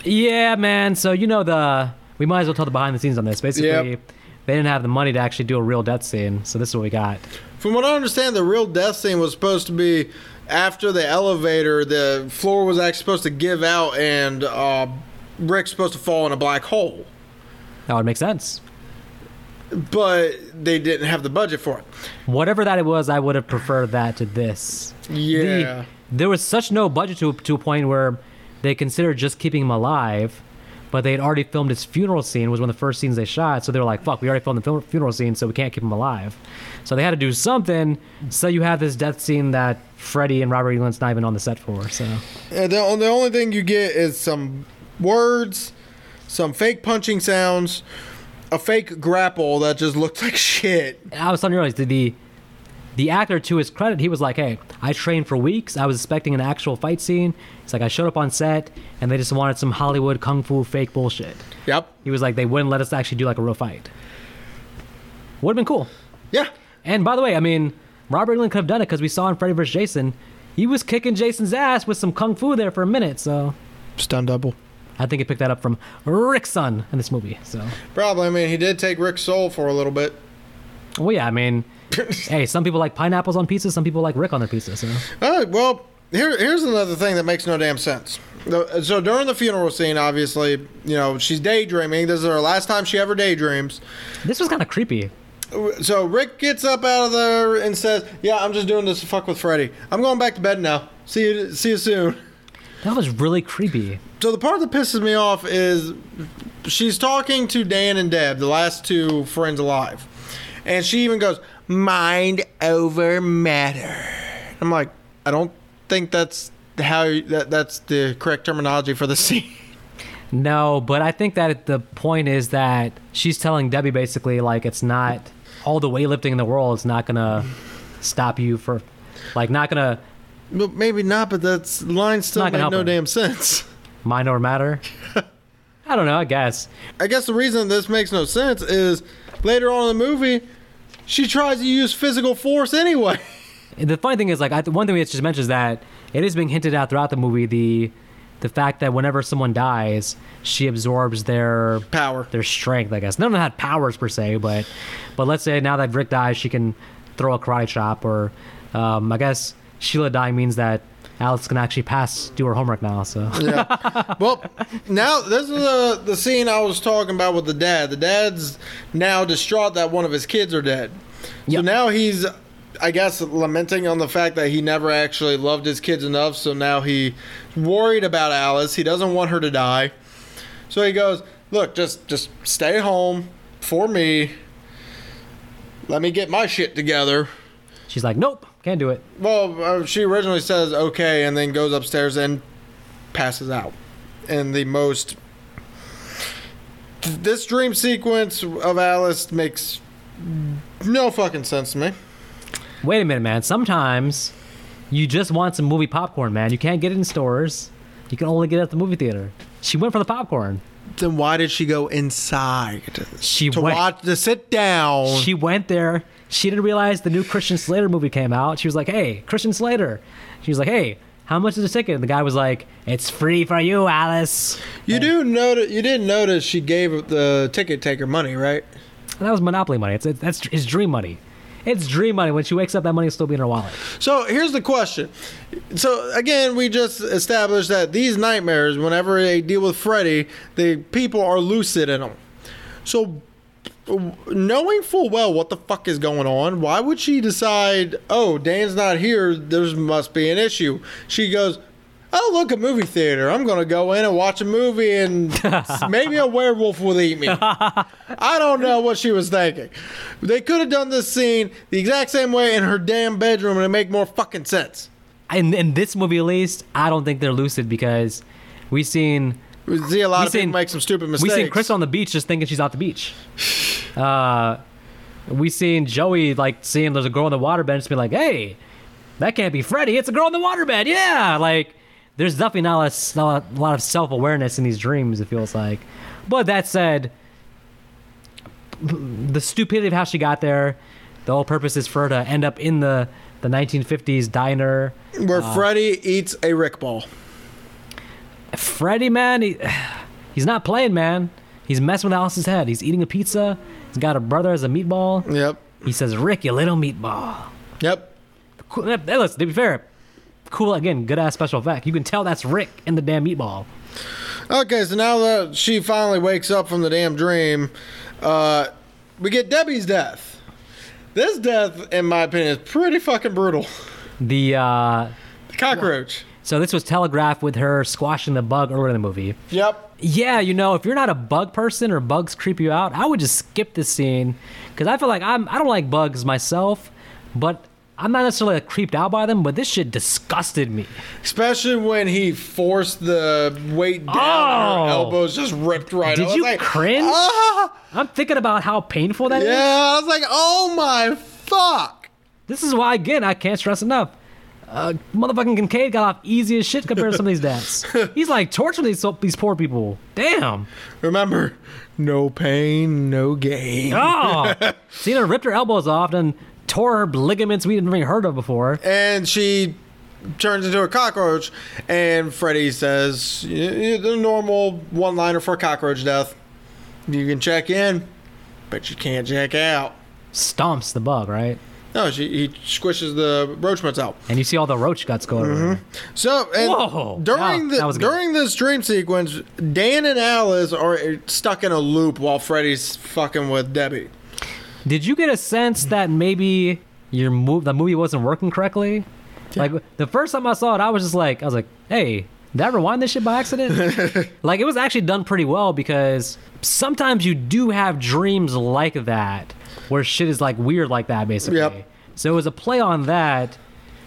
Yeah, man. So you know the we might as well tell the behind the scenes on this. Basically, Yep. They didn't have the money to actually do a real death scene, so this is what we got. From what I understand, the real death scene was supposed to be after the elevator, the floor was actually supposed to give out and uh, Rick's supposed to fall in a black hole. That would make sense. But they didn't have the budget for it. Whatever that it was, I would have preferred that to this. Yeah. The- there was such no budget to to a point where they considered just keeping him alive, but they had already filmed his funeral scene. Was one of the first scenes they shot, so they were like, "Fuck, we already filmed the funeral scene, so we can't keep him alive." So they had to do something. So you have this death scene that Freddy and Robert Englund's not even on the set for. So And the, the only thing you get is some words, some fake punching sounds, a fake grapple that just looked like shit. I was telling you earlier, the, the the actor to his credit, he was like, "Hey, I trained for weeks. I was expecting an actual fight scene. It's like I showed up on set, and they just wanted some Hollywood kung fu fake bullshit." Yep. He was like, "They wouldn't let us actually do like a real fight." Would have been cool. Yeah. And by the way, I mean, Robert Englund could have done it because we saw in Freddy vs. Jason, he was kicking Jason's ass with some kung fu there for a minute. So Stun double. I think he picked that up from Rick's son in this movie. So, Probably. I mean, he did take Rick's soul for a little bit. well, yeah, I mean, hey, some people like pineapples on pizza, some people like Rick on their pizza. So. All right, well, here, here's another thing that makes no damn sense. So during the funeral scene, obviously, you know, she's daydreaming. This is her last time she ever daydreams. This was kind of creepy. So Rick gets up out of there and says, "Yeah, I'm just doing this to fuck with Freddy. I'm going back to bed now. See you, see you soon." That was really creepy. So the part that pisses me off is she's talking to Dan and Deb, the last two friends alive, and she even goes, "Mind over matter." I'm like, I don't think that's how that that's the correct terminology for the scene. No, but I think that the point is that she's telling Debbie basically like it's not all the weightlifting in the world is not gonna stop you for like not gonna But maybe not. But that's line still Not make no her. damn sense. mind over matter. I don't know. I guess I guess the reason this makes no sense is later on in the movie, she tries to use physical force anyway. The funny thing is like I, one thing we just mentioned is that it is being hinted at throughout the movie the the fact that whenever someone dies, she absorbs their Power. their strength. I guess none of them had powers per se, but but let's say now that Rick dies, she can throw a karate chop, or um, I guess Sheila dying means that Alice can actually pass do her homework now. So Yeah. well, now this is the the scene I was talking about with the dad. The dad's now distraught that one of his kids are dead. So now he's, I guess, lamenting on the fact that he never actually loved his kids enough. So now he's worried about Alice. He doesn't want her to die. So he goes, "Look, just just stay home for me. Let me get my shit together." she's like, nope, can't do it. Well, uh, she originally says okay, and then goes upstairs and passes out. And the most. This dream sequence of Alice makes no fucking sense to me. Wait a minute, man. Sometimes you just want some movie popcorn, man. You can't get it in stores. You can only get it at the movie theater. She went for the popcorn. Then why did she go inside She to went. watch to sit down? She went there. She didn't realize the new Christian Slater movie came out. She was like, "Hey, Christian Slater." She was like, "Hey, how much is the ticket?" And the guy was like, "It's free for you, Alice." you do notice you didn't notice she gave the ticket taker money, right? That was Monopoly money. It's, it's that's his dream money. It's dream money. When she wakes up, that money will still be in her wallet. So here's the question. So again, we just established that these nightmares, whenever they deal with Freddy, the people are lucid in them. So knowing full well what the fuck is going on, why would she decide, oh, Dan's not here, there must be an issue? She goes, oh, look, a movie theater. I'm going to go in and watch a movie and maybe a werewolf will eat me. I don't know what she was thinking. They could have done this scene the exact same way in her damn bedroom and it make more fucking sense. In, in this movie, at least, I don't think they're lucid because we've seen We see a lot of people seen- make some stupid mistakes. we mistakes. seen Chris on the beach just thinking she's out the beach. Uh, we seen Joey like seeing there's a girl in the waterbed, just be like, "Hey, that can't be Freddy. It's a girl in the waterbed." Yeah, like there's definitely not a, lot- not a lot of self awareness in these dreams. It feels like. But that said, the stupidity of how she got there, the whole purpose is for her to end up in the the 1950s diner. where Freddy eats a Rick ball. Freddy, man, he, he's not playing, man. He's messing with Alice's head. He's eating a pizza. He's got a brother as a meatball. Yep. He says, "Rick, you little meatball." Yep. Cool. Hey, listen, to be fair, cool again. Good ass special effect. You can tell that's Rick in the damn meatball. Okay, so now that she finally wakes up from the damn dream, uh, we get Debbie's death. This death, in my opinion, is pretty fucking brutal. The uh, The cockroach. So this was telegraphed with her squashing the bug earlier in the movie. Yep. Yeah, you know, if you're not a bug person or bugs creep you out, I would just skip this scene because I feel like I'm I don't like bugs myself, but I'm not necessarily like, creeped out by them. But this shit disgusted me. Especially when he forced the weight down, Oh. her elbows just ripped right. Did you like, cringe? "Ah!" I'm thinking about how painful that is. Yeah, I was like, oh my fuck. This is why again I can't stress enough. Uh, motherfucking Kincaid got off easy as shit compared to some of these deaths. He's like torturing these these poor people. Damn. Remember, no pain, no gain. Oh, Cena ripped her elbows off and tore her ligaments we didn't even heard of before. and she turns into a cockroach and freddy says the normal one liner for cockroach death you can check in but you can't check out Stomps the bug, right? No she, he squishes the roach mitts out And you see all the roach guts go everywhere. Mm-hmm. so and Whoa. during the that was good. during this dream sequence dan and alice are stuck in a loop while freddy's fucking with debbie Did you get a sense that maybe your move the movie wasn't working correctly? Like the first time I saw it, I was just like, I was like, hey, did I rewind this shit by accident? like it was actually done pretty well because sometimes you do have dreams like that where shit is like weird like that basically. Yep. So it was a play on that.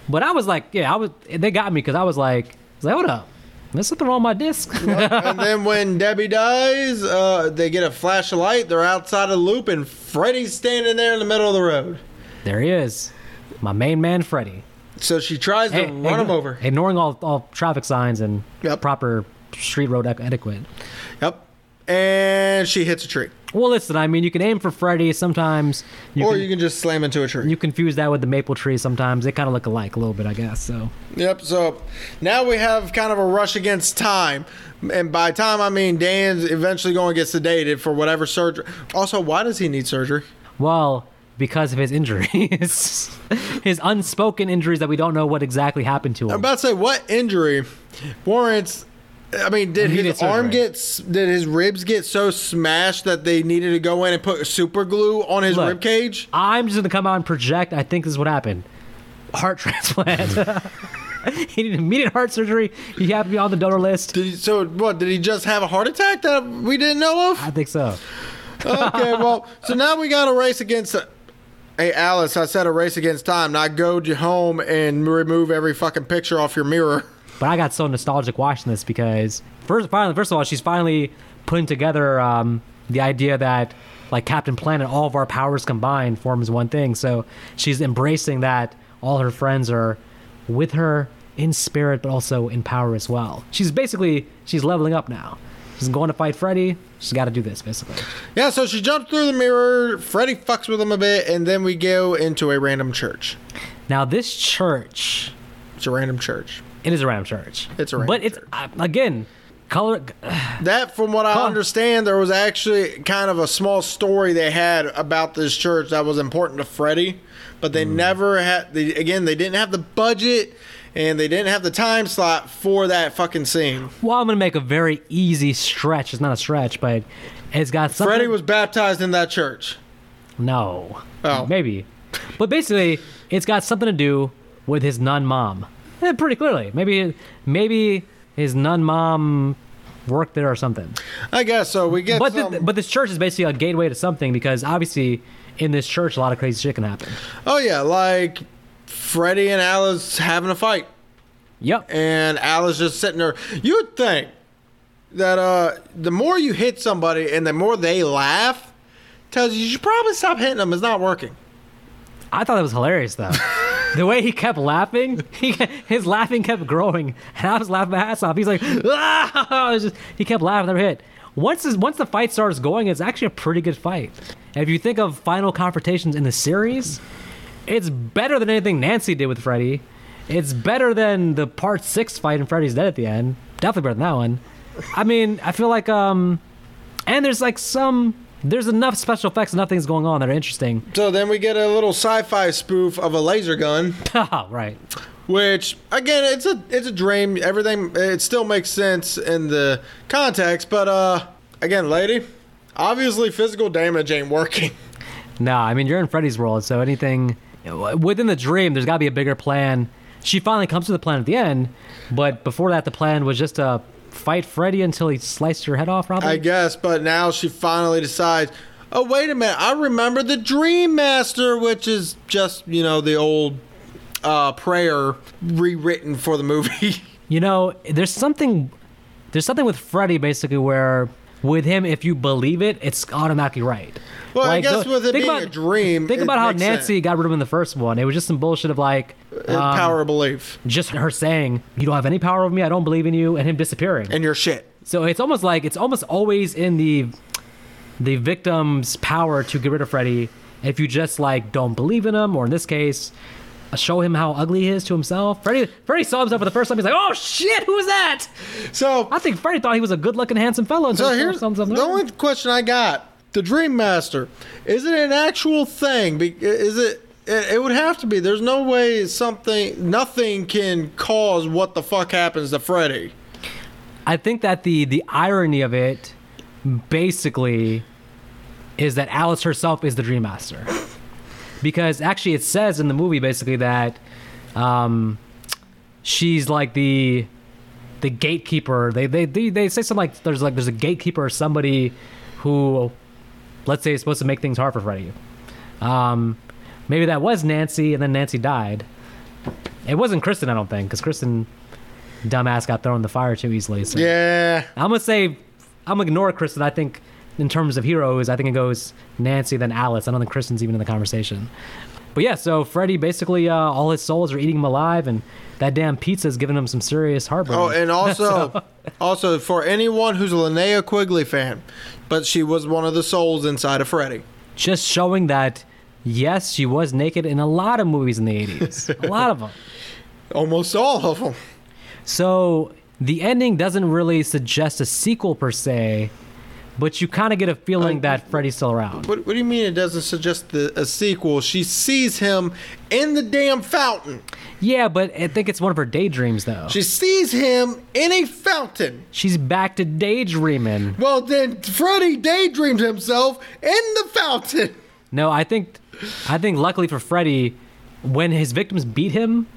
But I was like, yeah, I was. They got me because I was like, I was like, hold up, there's something wrong with my disc. and then when debbie dies uh, they get a flash of light they're outside of the loop and freddy's standing there in the middle of the road there he is, my main man, Freddy. So she tries to Hey, run him over. ignoring all, all traffic signs and Yep. proper street road etiquette. Yep. And she hits a tree. Well, listen, I mean, you can aim for Freddy. Sometimes you or can, you can just slam into a tree. you confuse that with the maple tree. Sometimes they kind of look alike a little bit, I guess. So Yep. So now we have kind of a rush against time. And by time, I mean Dan's eventually going to get sedated for whatever surgery. Also, why does he need surgery? well, because of his injuries, his unspoken injuries that we don't know what exactly happened to him. I'm about to say, what injury warrants. I mean, did Immediate his arm get, did his ribs get so smashed that they needed to go in and put super glue on his Look. rib cage? I'm just gonna come out and project. I think this is what happened. Heart transplant. he needed immediate heart surgery. He happened to be on the donor list. Did he, so what? Did he just have a heart attack that we didn't know of? I think so. okay, well, so now we got a race against. Hey, Alice, I said a race against time, not go to home and remove every fucking picture off your mirror. But I got so nostalgic watching this because first, finally, first of all, she's finally putting together um, the idea that like Captain Planet, all of our powers combined forms one thing. So she's embracing that all her friends are with her in spirit, but also in power as well. She's basically she's leveling up now. She's going to fight Freddy. She's got to do this basically. Yeah, so she jumps through the mirror. Freddy fucks with him a bit, and then we go into a random church. Now this church, It's a random church. It is a random church. It's a random but it's uh, again color. That, from what I understand, there was actually kind of a small story they had about this church that was important to Freddy, but they never had. They, again, they didn't have the budget and they didn't have the time slot for that fucking scene. Well, I'm gonna make a very easy stretch. It's not a stretch, but It's got something. Freddy was baptized in that church. no, Oh. maybe, but basically, it's got something to do with his nun mom. Eh, pretty clearly, maybe maybe his nun mom worked there or something. I guess so. We get But some. th- but this church is basically a gateway to something because obviously in this church a lot of crazy shit can happen. oh yeah, like Freddy and Alice having a fight, Yep. and Alice just sitting there. You'd think that uh, the more you hit somebody and the more they laugh, tells you you should probably stop hitting them. It's not working. I thought that was hilarious though. the way he kept laughing, he, his laughing kept growing, and I was laughing my ass off. He's like, ah! Just- he kept laughing, never hit. Once once the fight starts going, it's actually a pretty good fight. And if you think of final confrontations in the series, it's better than anything Nancy did with Freddy. It's better than the part six fight in Freddy's Dead at the end. Definitely better than that one. I mean, I feel like um, and there's like some there's enough special effects, enough things going on that are interesting. So then we get a little sci-fi spoof of a laser gun. right. which again it's a it's a dream everything it still makes sense in the context but uh again lady obviously physical damage ain't working No, I mean you're in Freddy's world, so anything within the dream, there's got to be a bigger plan. She finally comes to the plan at the end, but before that, the plan was just to fight Freddy until he sliced her head off. Probably. i guess but now she finally decides oh wait a minute i remember the dream master which is just you know the old uh prayer rewritten for the movie you know, there's something, there's something with Freddy basically where with him, if you believe it, it's automatically right. well i guess the- with it being about- a dream Think about how Nancy sense. got rid of him in the first one. It was just some bullshit of like um, power of belief just her saying, "You don't have any power over me. I don't believe in you," and him disappearing. and your shit So it's almost like it's almost always in the the victim's power to get rid of Freddy if you just like don't believe in him, or in this case, show him how ugly he is to himself. Freddy Freddy saw himself for the first time. He's like, "Oh shit, who is that?" so I think Freddy thought he was a good-looking, handsome fellow. So here's the only question I got: the Dream Master. Is it an actual thing? Is it? It it would have to be. There's no way something, nothing can cause what the fuck happens to Freddy. I think that the the irony of it, basically, is that Alice herself is the Dream Master, because actually it says in the movie basically that um, she's like the the gatekeeper. They, they they they say something like there's like there's a gatekeeper or somebody who, let's say, is supposed to make things hard for Freddy. Um, maybe that was Nancy, and then Nancy died. It wasn't Kristen, I don't think, because Kristen, dumbass, got thrown in the fire too easily. So. Yeah. I'm gonna say I'm gonna ignore Kristen. I think in terms of heroes, I think it goes Nancy then Alice. I don't think Kristen's even in the conversation. But yeah, so Freddy basically uh, all his souls are eating him alive, and that damn pizza's giving him some serious heartburn. Oh, and also, also for anyone who's a Linnea Quigley fan, but she was one of the souls inside of Freddy. just showing that yes, she was naked in a lot of movies in the 80s, a lot of them. Almost all of them. So the ending doesn't really suggest a sequel per se, but you kind of get a feeling that Freddy's still around. What, what do you mean it doesn't suggest the, a sequel? She sees him in the damn fountain. Yeah, but I think it's one of her daydreams though. She sees him in a fountain. She's back to daydreaming. Well, then Freddy daydreamed himself in the fountain. No, I think, I think luckily for Freddy, when his victims beat him,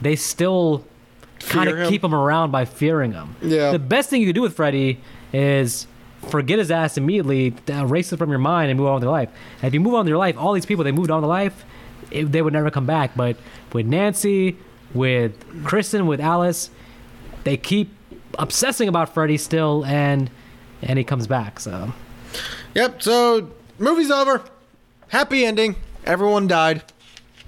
they still kind of keep him around by fearing him. Yeah. The best thing you can do with Freddy is forget his ass immediately, erase it from your mind, and move on with your life. And if you move on with your life, all these people they moved on to life, it, they would never come back. But with Nancy, with Kristen, with Alice, they keep obsessing about Freddy still, and and he comes back. So Yep. So movie's over. Happy ending. Everyone died.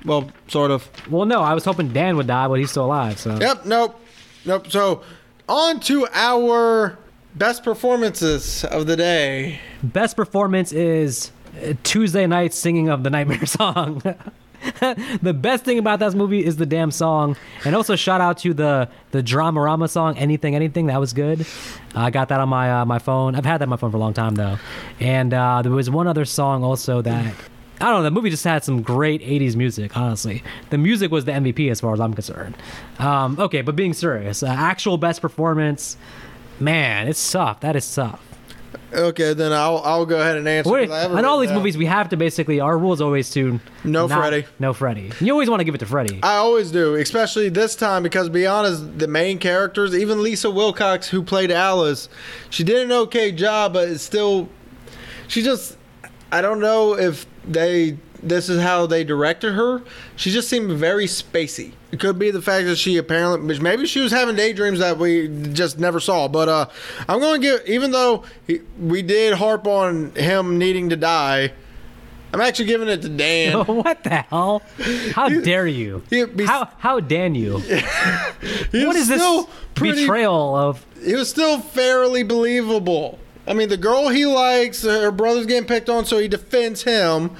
Well, sort of. well, no, I was hoping Dan would die, but he's still alive. So Yep. Nope. Nope. So on to our best performances of the day. best performance is Tuesday Knight singing of the Nightmare song. the best thing about that movie is the damn song, and also shout out to the the Dramarama song "Anything Anything." That was good. I got that on my uh, my phone. I've had that on my phone for a long time though, and uh, there was one other song also that. I don't know. The movie just had some great '80s music. Honestly, the music was the MVP as far as I'm concerned. Um, okay, but being serious, uh, actual best performance, man, it's soft. That is soft. Okay, then I'll I'll go ahead and answer. Wait, 'cause I in all these movies, we have to basically our rule is always to No not- Freddy. No Freddy. You always want to give it to Freddy. I always do, especially this time because, be honest, the main characters, even Lisa Wilcox, who played Alice, she did an okay job, but it's still, she just, I don't know if they, this is how they directed her. She just seemed very spacey. It could be the fact that she apparently, maybe she was having daydreams that we just never saw. But uh, I'm going to give, even though he, we did harp on him needing to die, I'm actually giving it to Dan. what the hell? How dare you? Be- How how dan you? He What this pretty- betrayal of? He was still fairly believable. I mean, the girl he likes, her brother's getting picked on, so he defends him.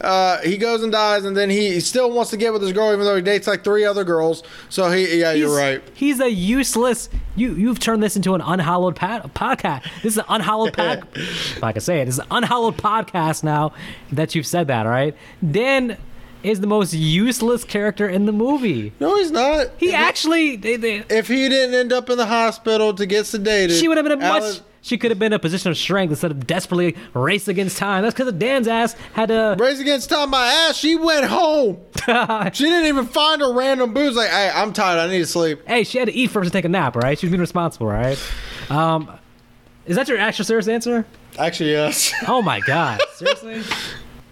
Uh, he goes and dies, and then he, still wants to get with this girl, even though he dates like three other girls. So he, yeah, you're right. He's a useless. You you've turned this into an unhallowed pa- podcast. This is an unhallowed pod. if I can say it, it's an unhallowed podcast now that you've said that. All right, Dan is the most useless character in the movie. No, he's not. He if, actually, they, they, if he didn't end up in the hospital to get sedated, she would have been a much. She could have been in a position of strength instead of desperately race against time. That's because Dan's ass had to. Race against time my ass. She went home. she didn't even find her random booze. Like, hey, I'm tired. I need to sleep. Hey, she had to eat first and take a nap. Right? she was being responsible. Right. Um, is that your actual serious answer? Actually, yes. Oh my god. Seriously?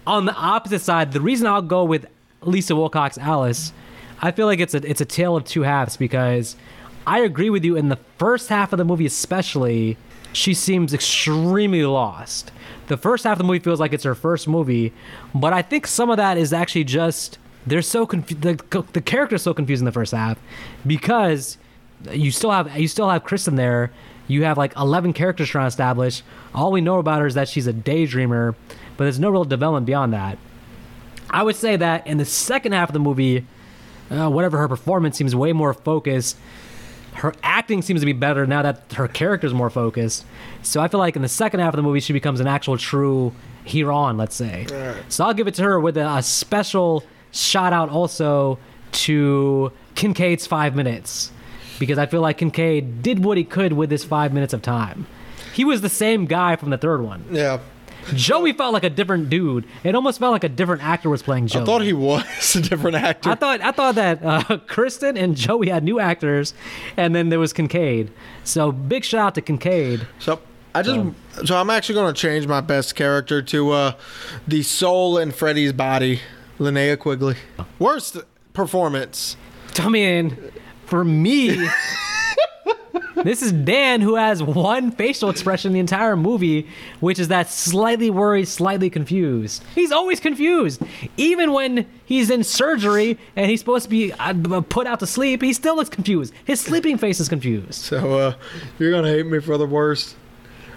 On the opposite side, the reason I'll go with Lisa Wilcox Alice, I feel like it's a it's a tale of two halves because I agree with you in the first half of the movie especially, she seems extremely lost. The first half of the movie feels like it's her first movie, but I think some of that is actually just they're so confused the, the character's so confused in the first half because you still have you still have Kristen there. You have like eleven characters trying to establish. All we know about her is that she's a daydreamer, but there's no real development beyond that. I would say that in the second half of the movie, uh, whatever her performance seems way more focused. Her acting seems to be better now that her character's more focused. So I feel like in the second half of the movie, she becomes an actual true hero let's say. Right. So I'll give it to her with a, a special shout out also to Kincaid's five minutes because I feel like Kincaid did what he could with his five minutes of time. He was the same guy from the third one. Yeah. Joey felt like a different dude. It almost felt like a different actor was playing Joey. I thought he was a different actor. I thought I thought that uh, Kristen and Joey had new actors, and then there was Kincaid. So big shout out to Kincaid. So I just so I'm actually going to change my best character to uh, the soul in Freddy's body, Linnea Quigley. Worst performance. I mean, for me, this is Dan who has one facial expression the entire movie, which is that slightly worried, slightly confused. He's always confused, even when he's in surgery and he's supposed to be uh, put out to sleep. He still looks confused. His sleeping face is confused. So uh, you're going to hate me for the worst.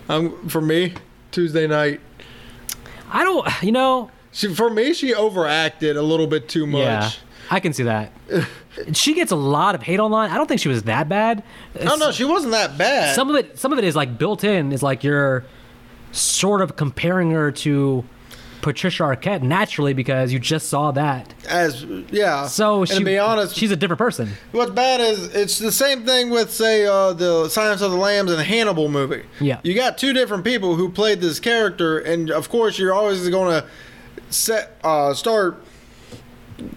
Um, for me, Tuesday Knight. I don't, you know. She, for me, she overacted a little bit too much. Yeah, I can see that. she gets a lot of hate online. I don't think she was that bad. Oh no, she wasn't that bad. Some of it, some of it is like built in. Is like you're sort of comparing her to Patricia Arquette naturally because you just saw that. As yeah. So and she, to be honest, she's a different person. What's bad is it's the same thing with say uh, the Silence of the Lambs and the Hannibal movie. Yeah. you got two different people who played this character, and of course you're always going to set uh, start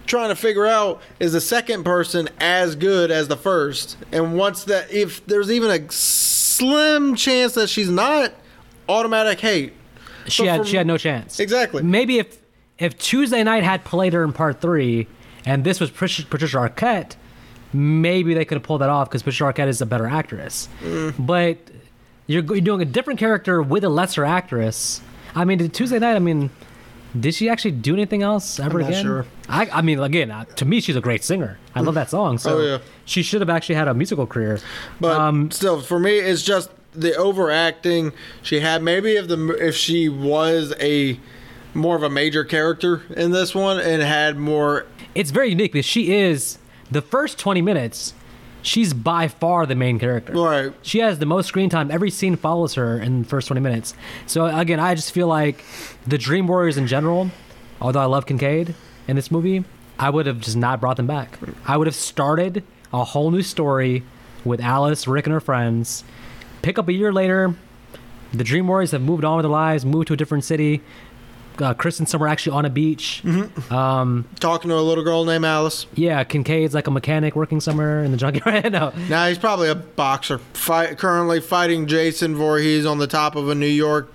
trying to figure out is the second person as good as the first, and once that if there's even a slim chance that she's not, automatic hate. She But had from- she had no chance. Exactly. Maybe if if Tuesday Knight had played her in part three, and this was Patricia, Patricia Arquette, maybe they could have pulled that off because Patricia Arquette is a better actress. Mm. But you're, you're doing a different character with a lesser actress. I mean, Tuesday Knight? I mean, did she actually do anything else ever not again? sure. I, I mean, again, uh, to me, she's a great singer. I love that song. So Oh, yeah. she should have actually had a musical career. But Um, still, for me, it's just the overacting she had. Maybe if the if she was a more of a major character in this one and had more. it's very unique because she is the first 20 minutes she's by far the main character. Right. she has the most screen time. Every scene follows her in the first 20 minutes. So again i just feel like the dream warriors in general although i love kincaid in this movie i would have just not brought them back. I would have started a whole new story with alice rick and her friends. Pick up a year later the Dream Warriors have moved on with their lives, moved to a different city. Uh, Kristen somewhere actually on a beach. Um, Talking to a little girl named Alice. yeah, Kincaid's like a mechanic working somewhere in the junkyard. no, Now he's probably a boxer. Fight, currently fighting Jason Voorhees on the top of a New York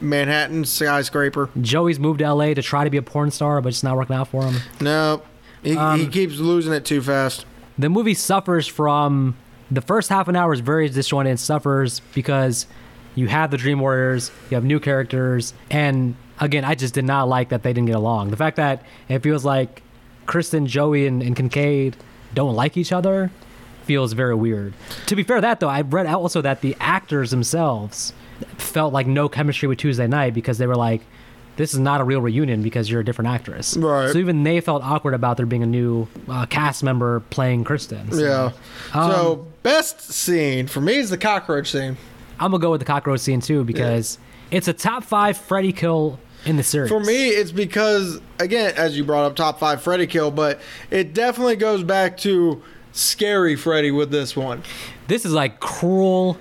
Manhattan skyscraper. Joey's moved to LA to try to be a porn star, but it's not working out for him. No, he, he Um, keeps losing it too fast. the movie suffers from the first half an hour is very disjointed and suffers because you have the dream warriors you have new characters and again i just did not like that they didn't get along the fact that it feels like kristen joey and, and kincaid don't like each other feels very weird to be fair that though i read also that the actors themselves felt like no chemistry with tuesday knight because they were like this is not a real reunion because you're a different actress Right. so even they felt awkward about there being a new uh, cast member playing kristen So Yeah. Um, so best scene for me is the cockroach scene. I'm gonna go with the cockroach scene too because it's a top five Freddy kill in the series. For me, it's because again, as you brought up, top five Freddy kill, but it definitely goes back to scary Freddy with this one. this is like cruel,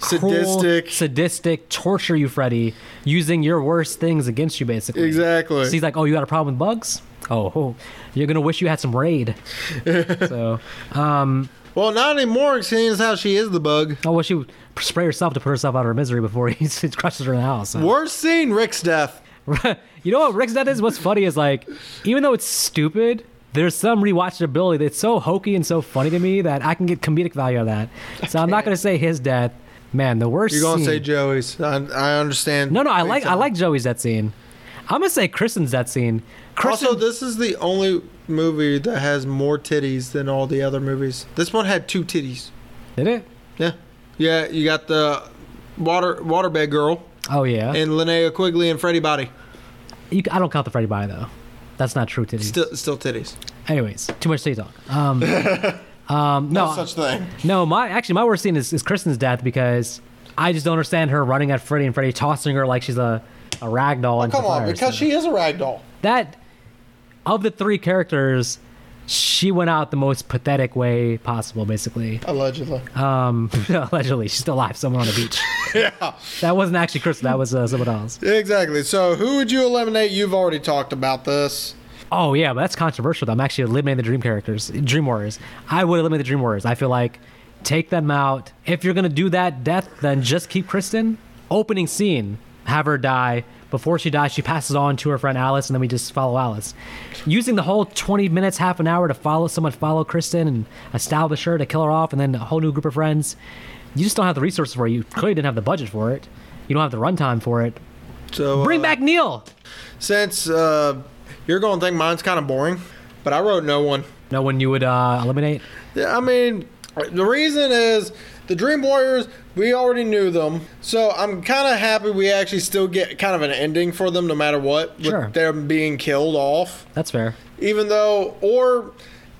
cruel, Sadistic. sadistic, torture you, Freddy, using your worst things against you, basically. Exactly. So he's like, "Oh, you got a problem with bugs? Oh, oh, you're gonna wish you had some raid." so, um, Well, not anymore, seeing as how she is the bug. oh, well, she would spray herself to put herself out of her misery before he crushes her in the house. So. Worst scene, Rick's death. you know what Rick's death is? What's funny is like, even though it's stupid, there's some rewatchability that's so hokey and so funny to me that I can get comedic value out of that. So I'm not gonna say his death. Man, the worst. You're gonna scene- say Joey's. I, I understand. no, no. I Big like I like Joey's death scene. I'm gonna say Kristen's death scene. Kristen, Also, this is the only movie that has more titties than all the other movies. This one had two titties. did it? Yeah, yeah. You got the water waterbed girl Oh yeah. and Linnea Quigley and Freddy Body. You, I don't count the Freddy Body though. That's not true titties. Still, still titties. Anyways, too much titty talk. Um, um, no, No such thing. No, my actually my worst scene is, is Kristen's death because I just don't understand her running at Freddy and Freddy tossing her like she's a, a rag doll. Oh, Come on, because So she is a rag doll. that of the three characters, she went out the most pathetic way possible. Basically, Allegedly. um, allegedly she's still alive somewhere on the beach. yeah. that wasn't actually Kristen. That was uh, someone else. Exactly. So, who would you eliminate? You've already talked about this. Oh yeah, but that's controversial. Though. I'm actually eliminating the Dream characters, Dream Warriors. I would eliminate the Dream Warriors. I feel like take them out. If you're gonna do that death, then just keep Kristen. Opening scene, have her die. Before she dies, she passes on to her friend Alice, and then we just follow Alice. Using the whole 20 minutes, half an hour to follow someone, follow Kristen and establish her to kill her off, and then a whole new group of friends. You just don't have the resources for it. You clearly didn't have the budget for it. You don't have the runtime for it. So, Bring uh, back Neil. Since uh, you're going to think mine's kind of boring, but I wrote no one. No one you would uh, eliminate. Yeah, I mean, the reason is the Dream Warriors, we already knew them. So I'm kind of happy we actually still get kind of an ending for them no matter what. With Sure. them being killed off. That's fair. Even though, or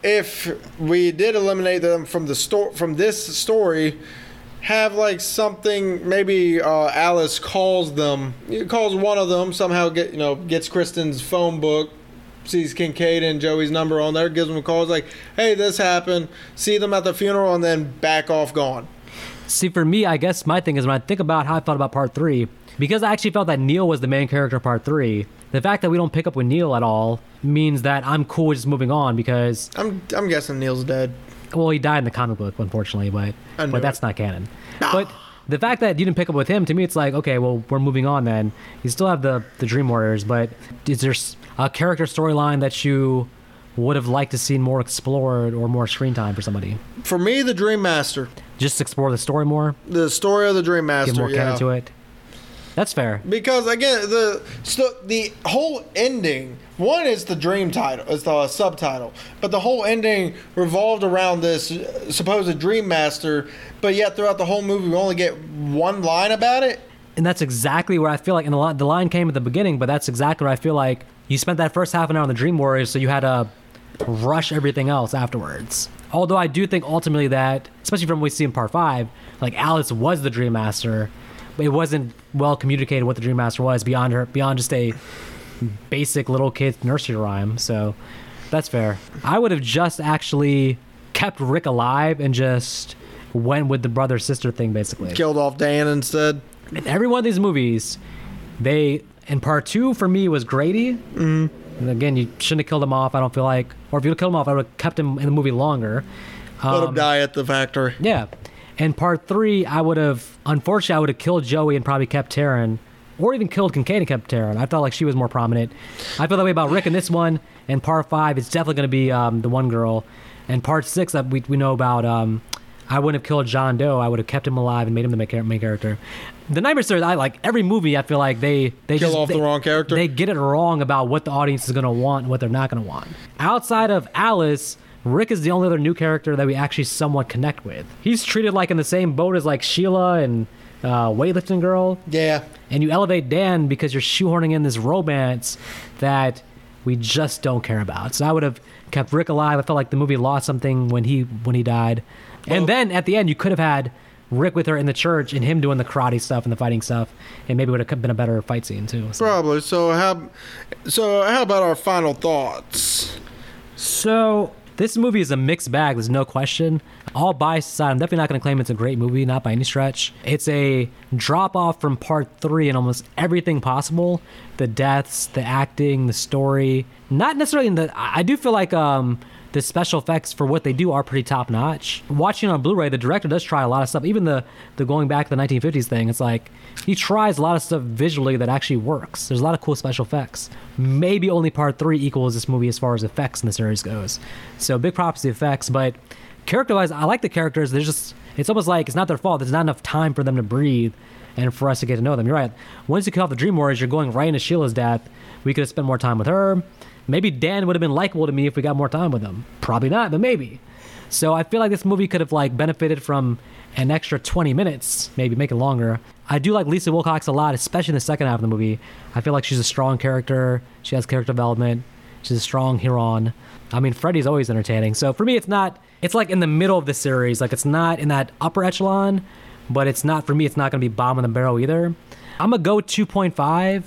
if we did eliminate them from the store from this story, have like something maybe uh, Alice calls them, calls one of them somehow get you know gets Kristen's phone book, sees Kincaid and Joey's number on there, gives them a call, is like, hey, this happened, see them at the funeral, and then back off, gone. See, for me, I guess my thing is when I think about how I felt about part three, because I actually felt that Neil was the main character of part three, the fact that we don't pick up with Neil at all means that I'm cool with just moving on because, I'm I'm guessing Neil's dead. well, he died in the comic book, unfortunately, but, but it. that's not canon. But the fact that you didn't pick up with him, to me, it's like, okay, well, we're moving on then. You still have the, the Dream Warriors, but is there a character storyline that you would have liked to see more explored or more screen time for somebody? For me, the Dream Master, Just explore the story more, the story of the Dream Master, give more yeah. canon to it. That's fair. Because again, the so the whole ending one is the dream title, it's the subtitle, but the whole ending revolved around this uh, supposed dream master. But yet, throughout the whole movie, we only get one line about it. and that's exactly where I feel like, and the line, the line came at the beginning, but that's exactly where I feel like you spent that first half an hour on the Dream Warriors, so you had to rush everything else afterwards. Although I do think ultimately that, especially from what we see in part five, like Alice was the Dream Master, but it wasn't well communicated what the Dream Master was beyond her, beyond just a basic little kid nursery rhyme. So that's fair. I would have just actually kept Rick alive and just went with the brother sister thing, basically. Killed off Dan instead. in every one of these movies, they in part two for me was Grady. Mm-hmm. again, you shouldn't have killed him off. I don't feel like, or if you killed him off, I would have kept him in the movie longer. Let him Um, die at the factory. Yeah. And part three, I would have, unfortunately, I would have killed Joey and probably kept Taryn, or even killed Kincaid and kept Taryn. I felt like she was more prominent. I feel that way about Rick in this one. And part five, it's definitely going to be um, the one girl. And part six, that we, we know about, um, I wouldn't have killed John Doe. I would have kept him alive and made him the main main character. The Nightmare series, I like every movie. I feel like they they Kill just off the they- wrong character? They get it wrong about what the audience is going to want and what they're not going to want. Outside of Alice, Rick is the only other new character that we actually somewhat connect with. He's treated like in the same boat as like Sheila and uh, weightlifting girl, Yeah. and you elevate Dan because you're shoehorning in this romance that we just don't care about. So I would have kept Rick alive. I felt like the movie lost something when he when he died, Well- and then at the end you could have had. Rick with her in the church and him doing the karate stuff and the fighting stuff, and maybe it would have been a better fight scene too. So. Probably. So how so how about our final thoughts? So this movie is a mixed bag. There's no question. All bias aside, I'm definitely not going to claim it's a great movie, not by any stretch. It's a drop off from part three in almost everything possible. The deaths, the acting, the story. Not necessarily in the. I I do feel like um, the special effects for what they do are pretty top notch. Watching on Blu-ray, the director does try a lot of stuff. Even the the going back to the 1950s thing, it's like he tries a lot of stuff visually that actually works. There's a lot of cool special effects. Maybe only part three equals this movie as far as effects in the series goes. So big props to the effects, but character-wise, I like the characters. They're just it's almost like it's not their fault. There's not enough time for them to breathe and for us to get to know them. You're right. Once you cut off the Dream Warriors, you're going right into Sheila's death. We could have spent more time with her. Maybe Dan would have been likable to me if we got more time with him. Probably not, but maybe. So I feel like this movie could have like benefited from an extra 20 minutes, maybe make it longer. I do like Lisa Wilcox a lot, especially in the second half of the movie. I feel like she's a strong character. She has character development. She's a strong Huron. I mean, Freddy's always entertaining. So for me, it's not. It's like in the middle of the series. Like it's not in that upper echelon, but it's not for me. It's not going to be bottom of the barrel either. I'm gonna go 2.5,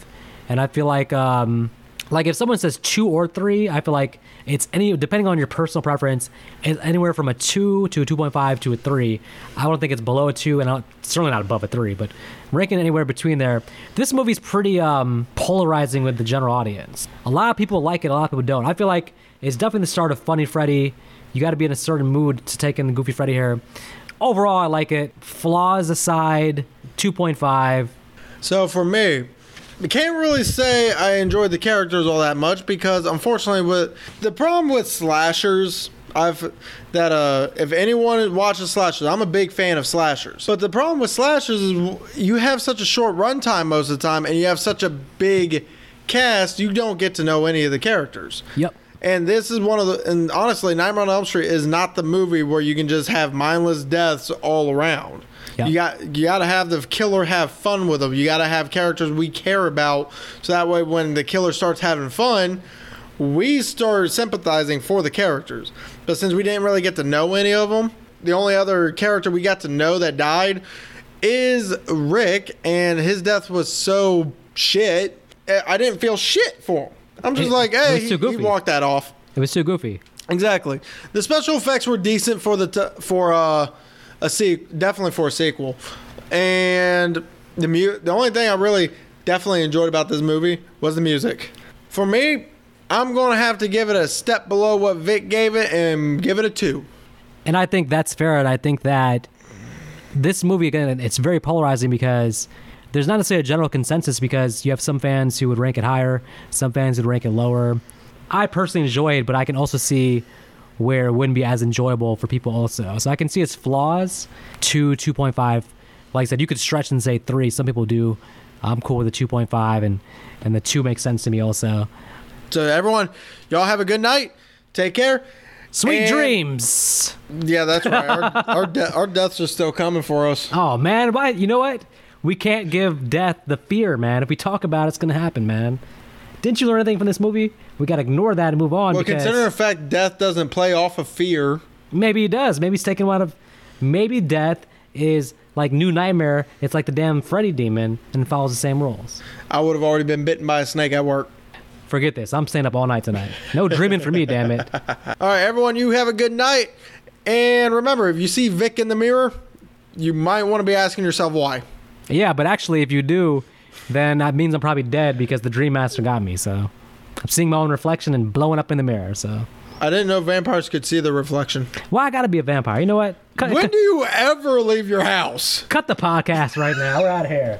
and I feel like um, like if someone says two or three, I feel like it's any depending on your personal preference, it's anywhere from a two to a 2.5 to a three. I don't think it's below a two, and I don't- certainly not above a three, but ranking anywhere between there. This movie's pretty um, polarizing with the general audience. A lot of people like it, a lot of people don't. I feel like it's definitely the start of Funny Freddy. You got to be in a certain mood to take in the Goofy Freddy here. Overall, I like it. Flaws aside, 2.5. So for me, I can't really say I enjoyed the characters all that much because unfortunately, with the problem with slashers, I've that uh, if anyone watches slashers, I'm a big fan of slashers. But the problem with slashers is you have such a short runtime most of the time, and you have such a big cast, you don't get to know any of the characters. Yep. And this is one of the, and honestly, Nightmare on Elm Street is not the movie where you can just have mindless deaths all around. Yeah. You got you got to have the killer have fun with them. You got to have characters we care about, so that way when the killer starts having fun, we start sympathizing for the characters. But since we didn't really get to know any of them, the only other character we got to know that died is Rick, and his death was so shit. eh, I didn't feel shit for him. I'm just It- like, it hey, was he, too he walked that off. It was too goofy. Exactly. The special effects were decent for the t- for uh, a se- definitely for a sequel, and the mu- the only thing I really definitely enjoyed about this movie was the music. For me, I'm gonna have to give it a step below what Vic gave it and give it a two. And I think that's fair. And I think that this movie, again, it's very polarizing because there's not necessarily a general consensus because you have some fans who would rank it higher, some fans would rank it lower. I personally enjoy it, but I can also see where it wouldn't be as enjoyable for people also. So I can see its flaws, to 2.5. Like I said, you could stretch and say 3. Some people do. I'm cool with the 2.5, and, and the 2 makes sense to me also. So everyone, y'all have a good night. Take care. Sweet And- dreams! Yeah, that's right. Our our, de- our deaths are still coming for us. Oh man, why? You know what? We can't give death the fear, man. If we talk about it, it's gonna happen, man. Didn't you learn anything from this movie? We gotta ignore that and move on Well, considering the fact death doesn't play off of fear. maybe it does. Maybe it's taken out of. Maybe death is like New Nightmare. It's like the damn Freddy demon and follows the same rules. I would have already been bitten by a snake at work. Forget this. I'm staying up all night tonight. No dreaming for me, damn it. All right, everyone, you have a good night. And remember, if you see Vic in the mirror, you might want to be asking yourself why. Yeah, but actually, if you do, then that means I'm probably dead because the Dream Master got me. So I'm seeing my own reflection and blowing up in the mirror. So I didn't know vampires could see the reflection. why I gotta be a vampire? You know what? Cut, When cut, do you ever leave your house? cut the podcast right now. We're out of here.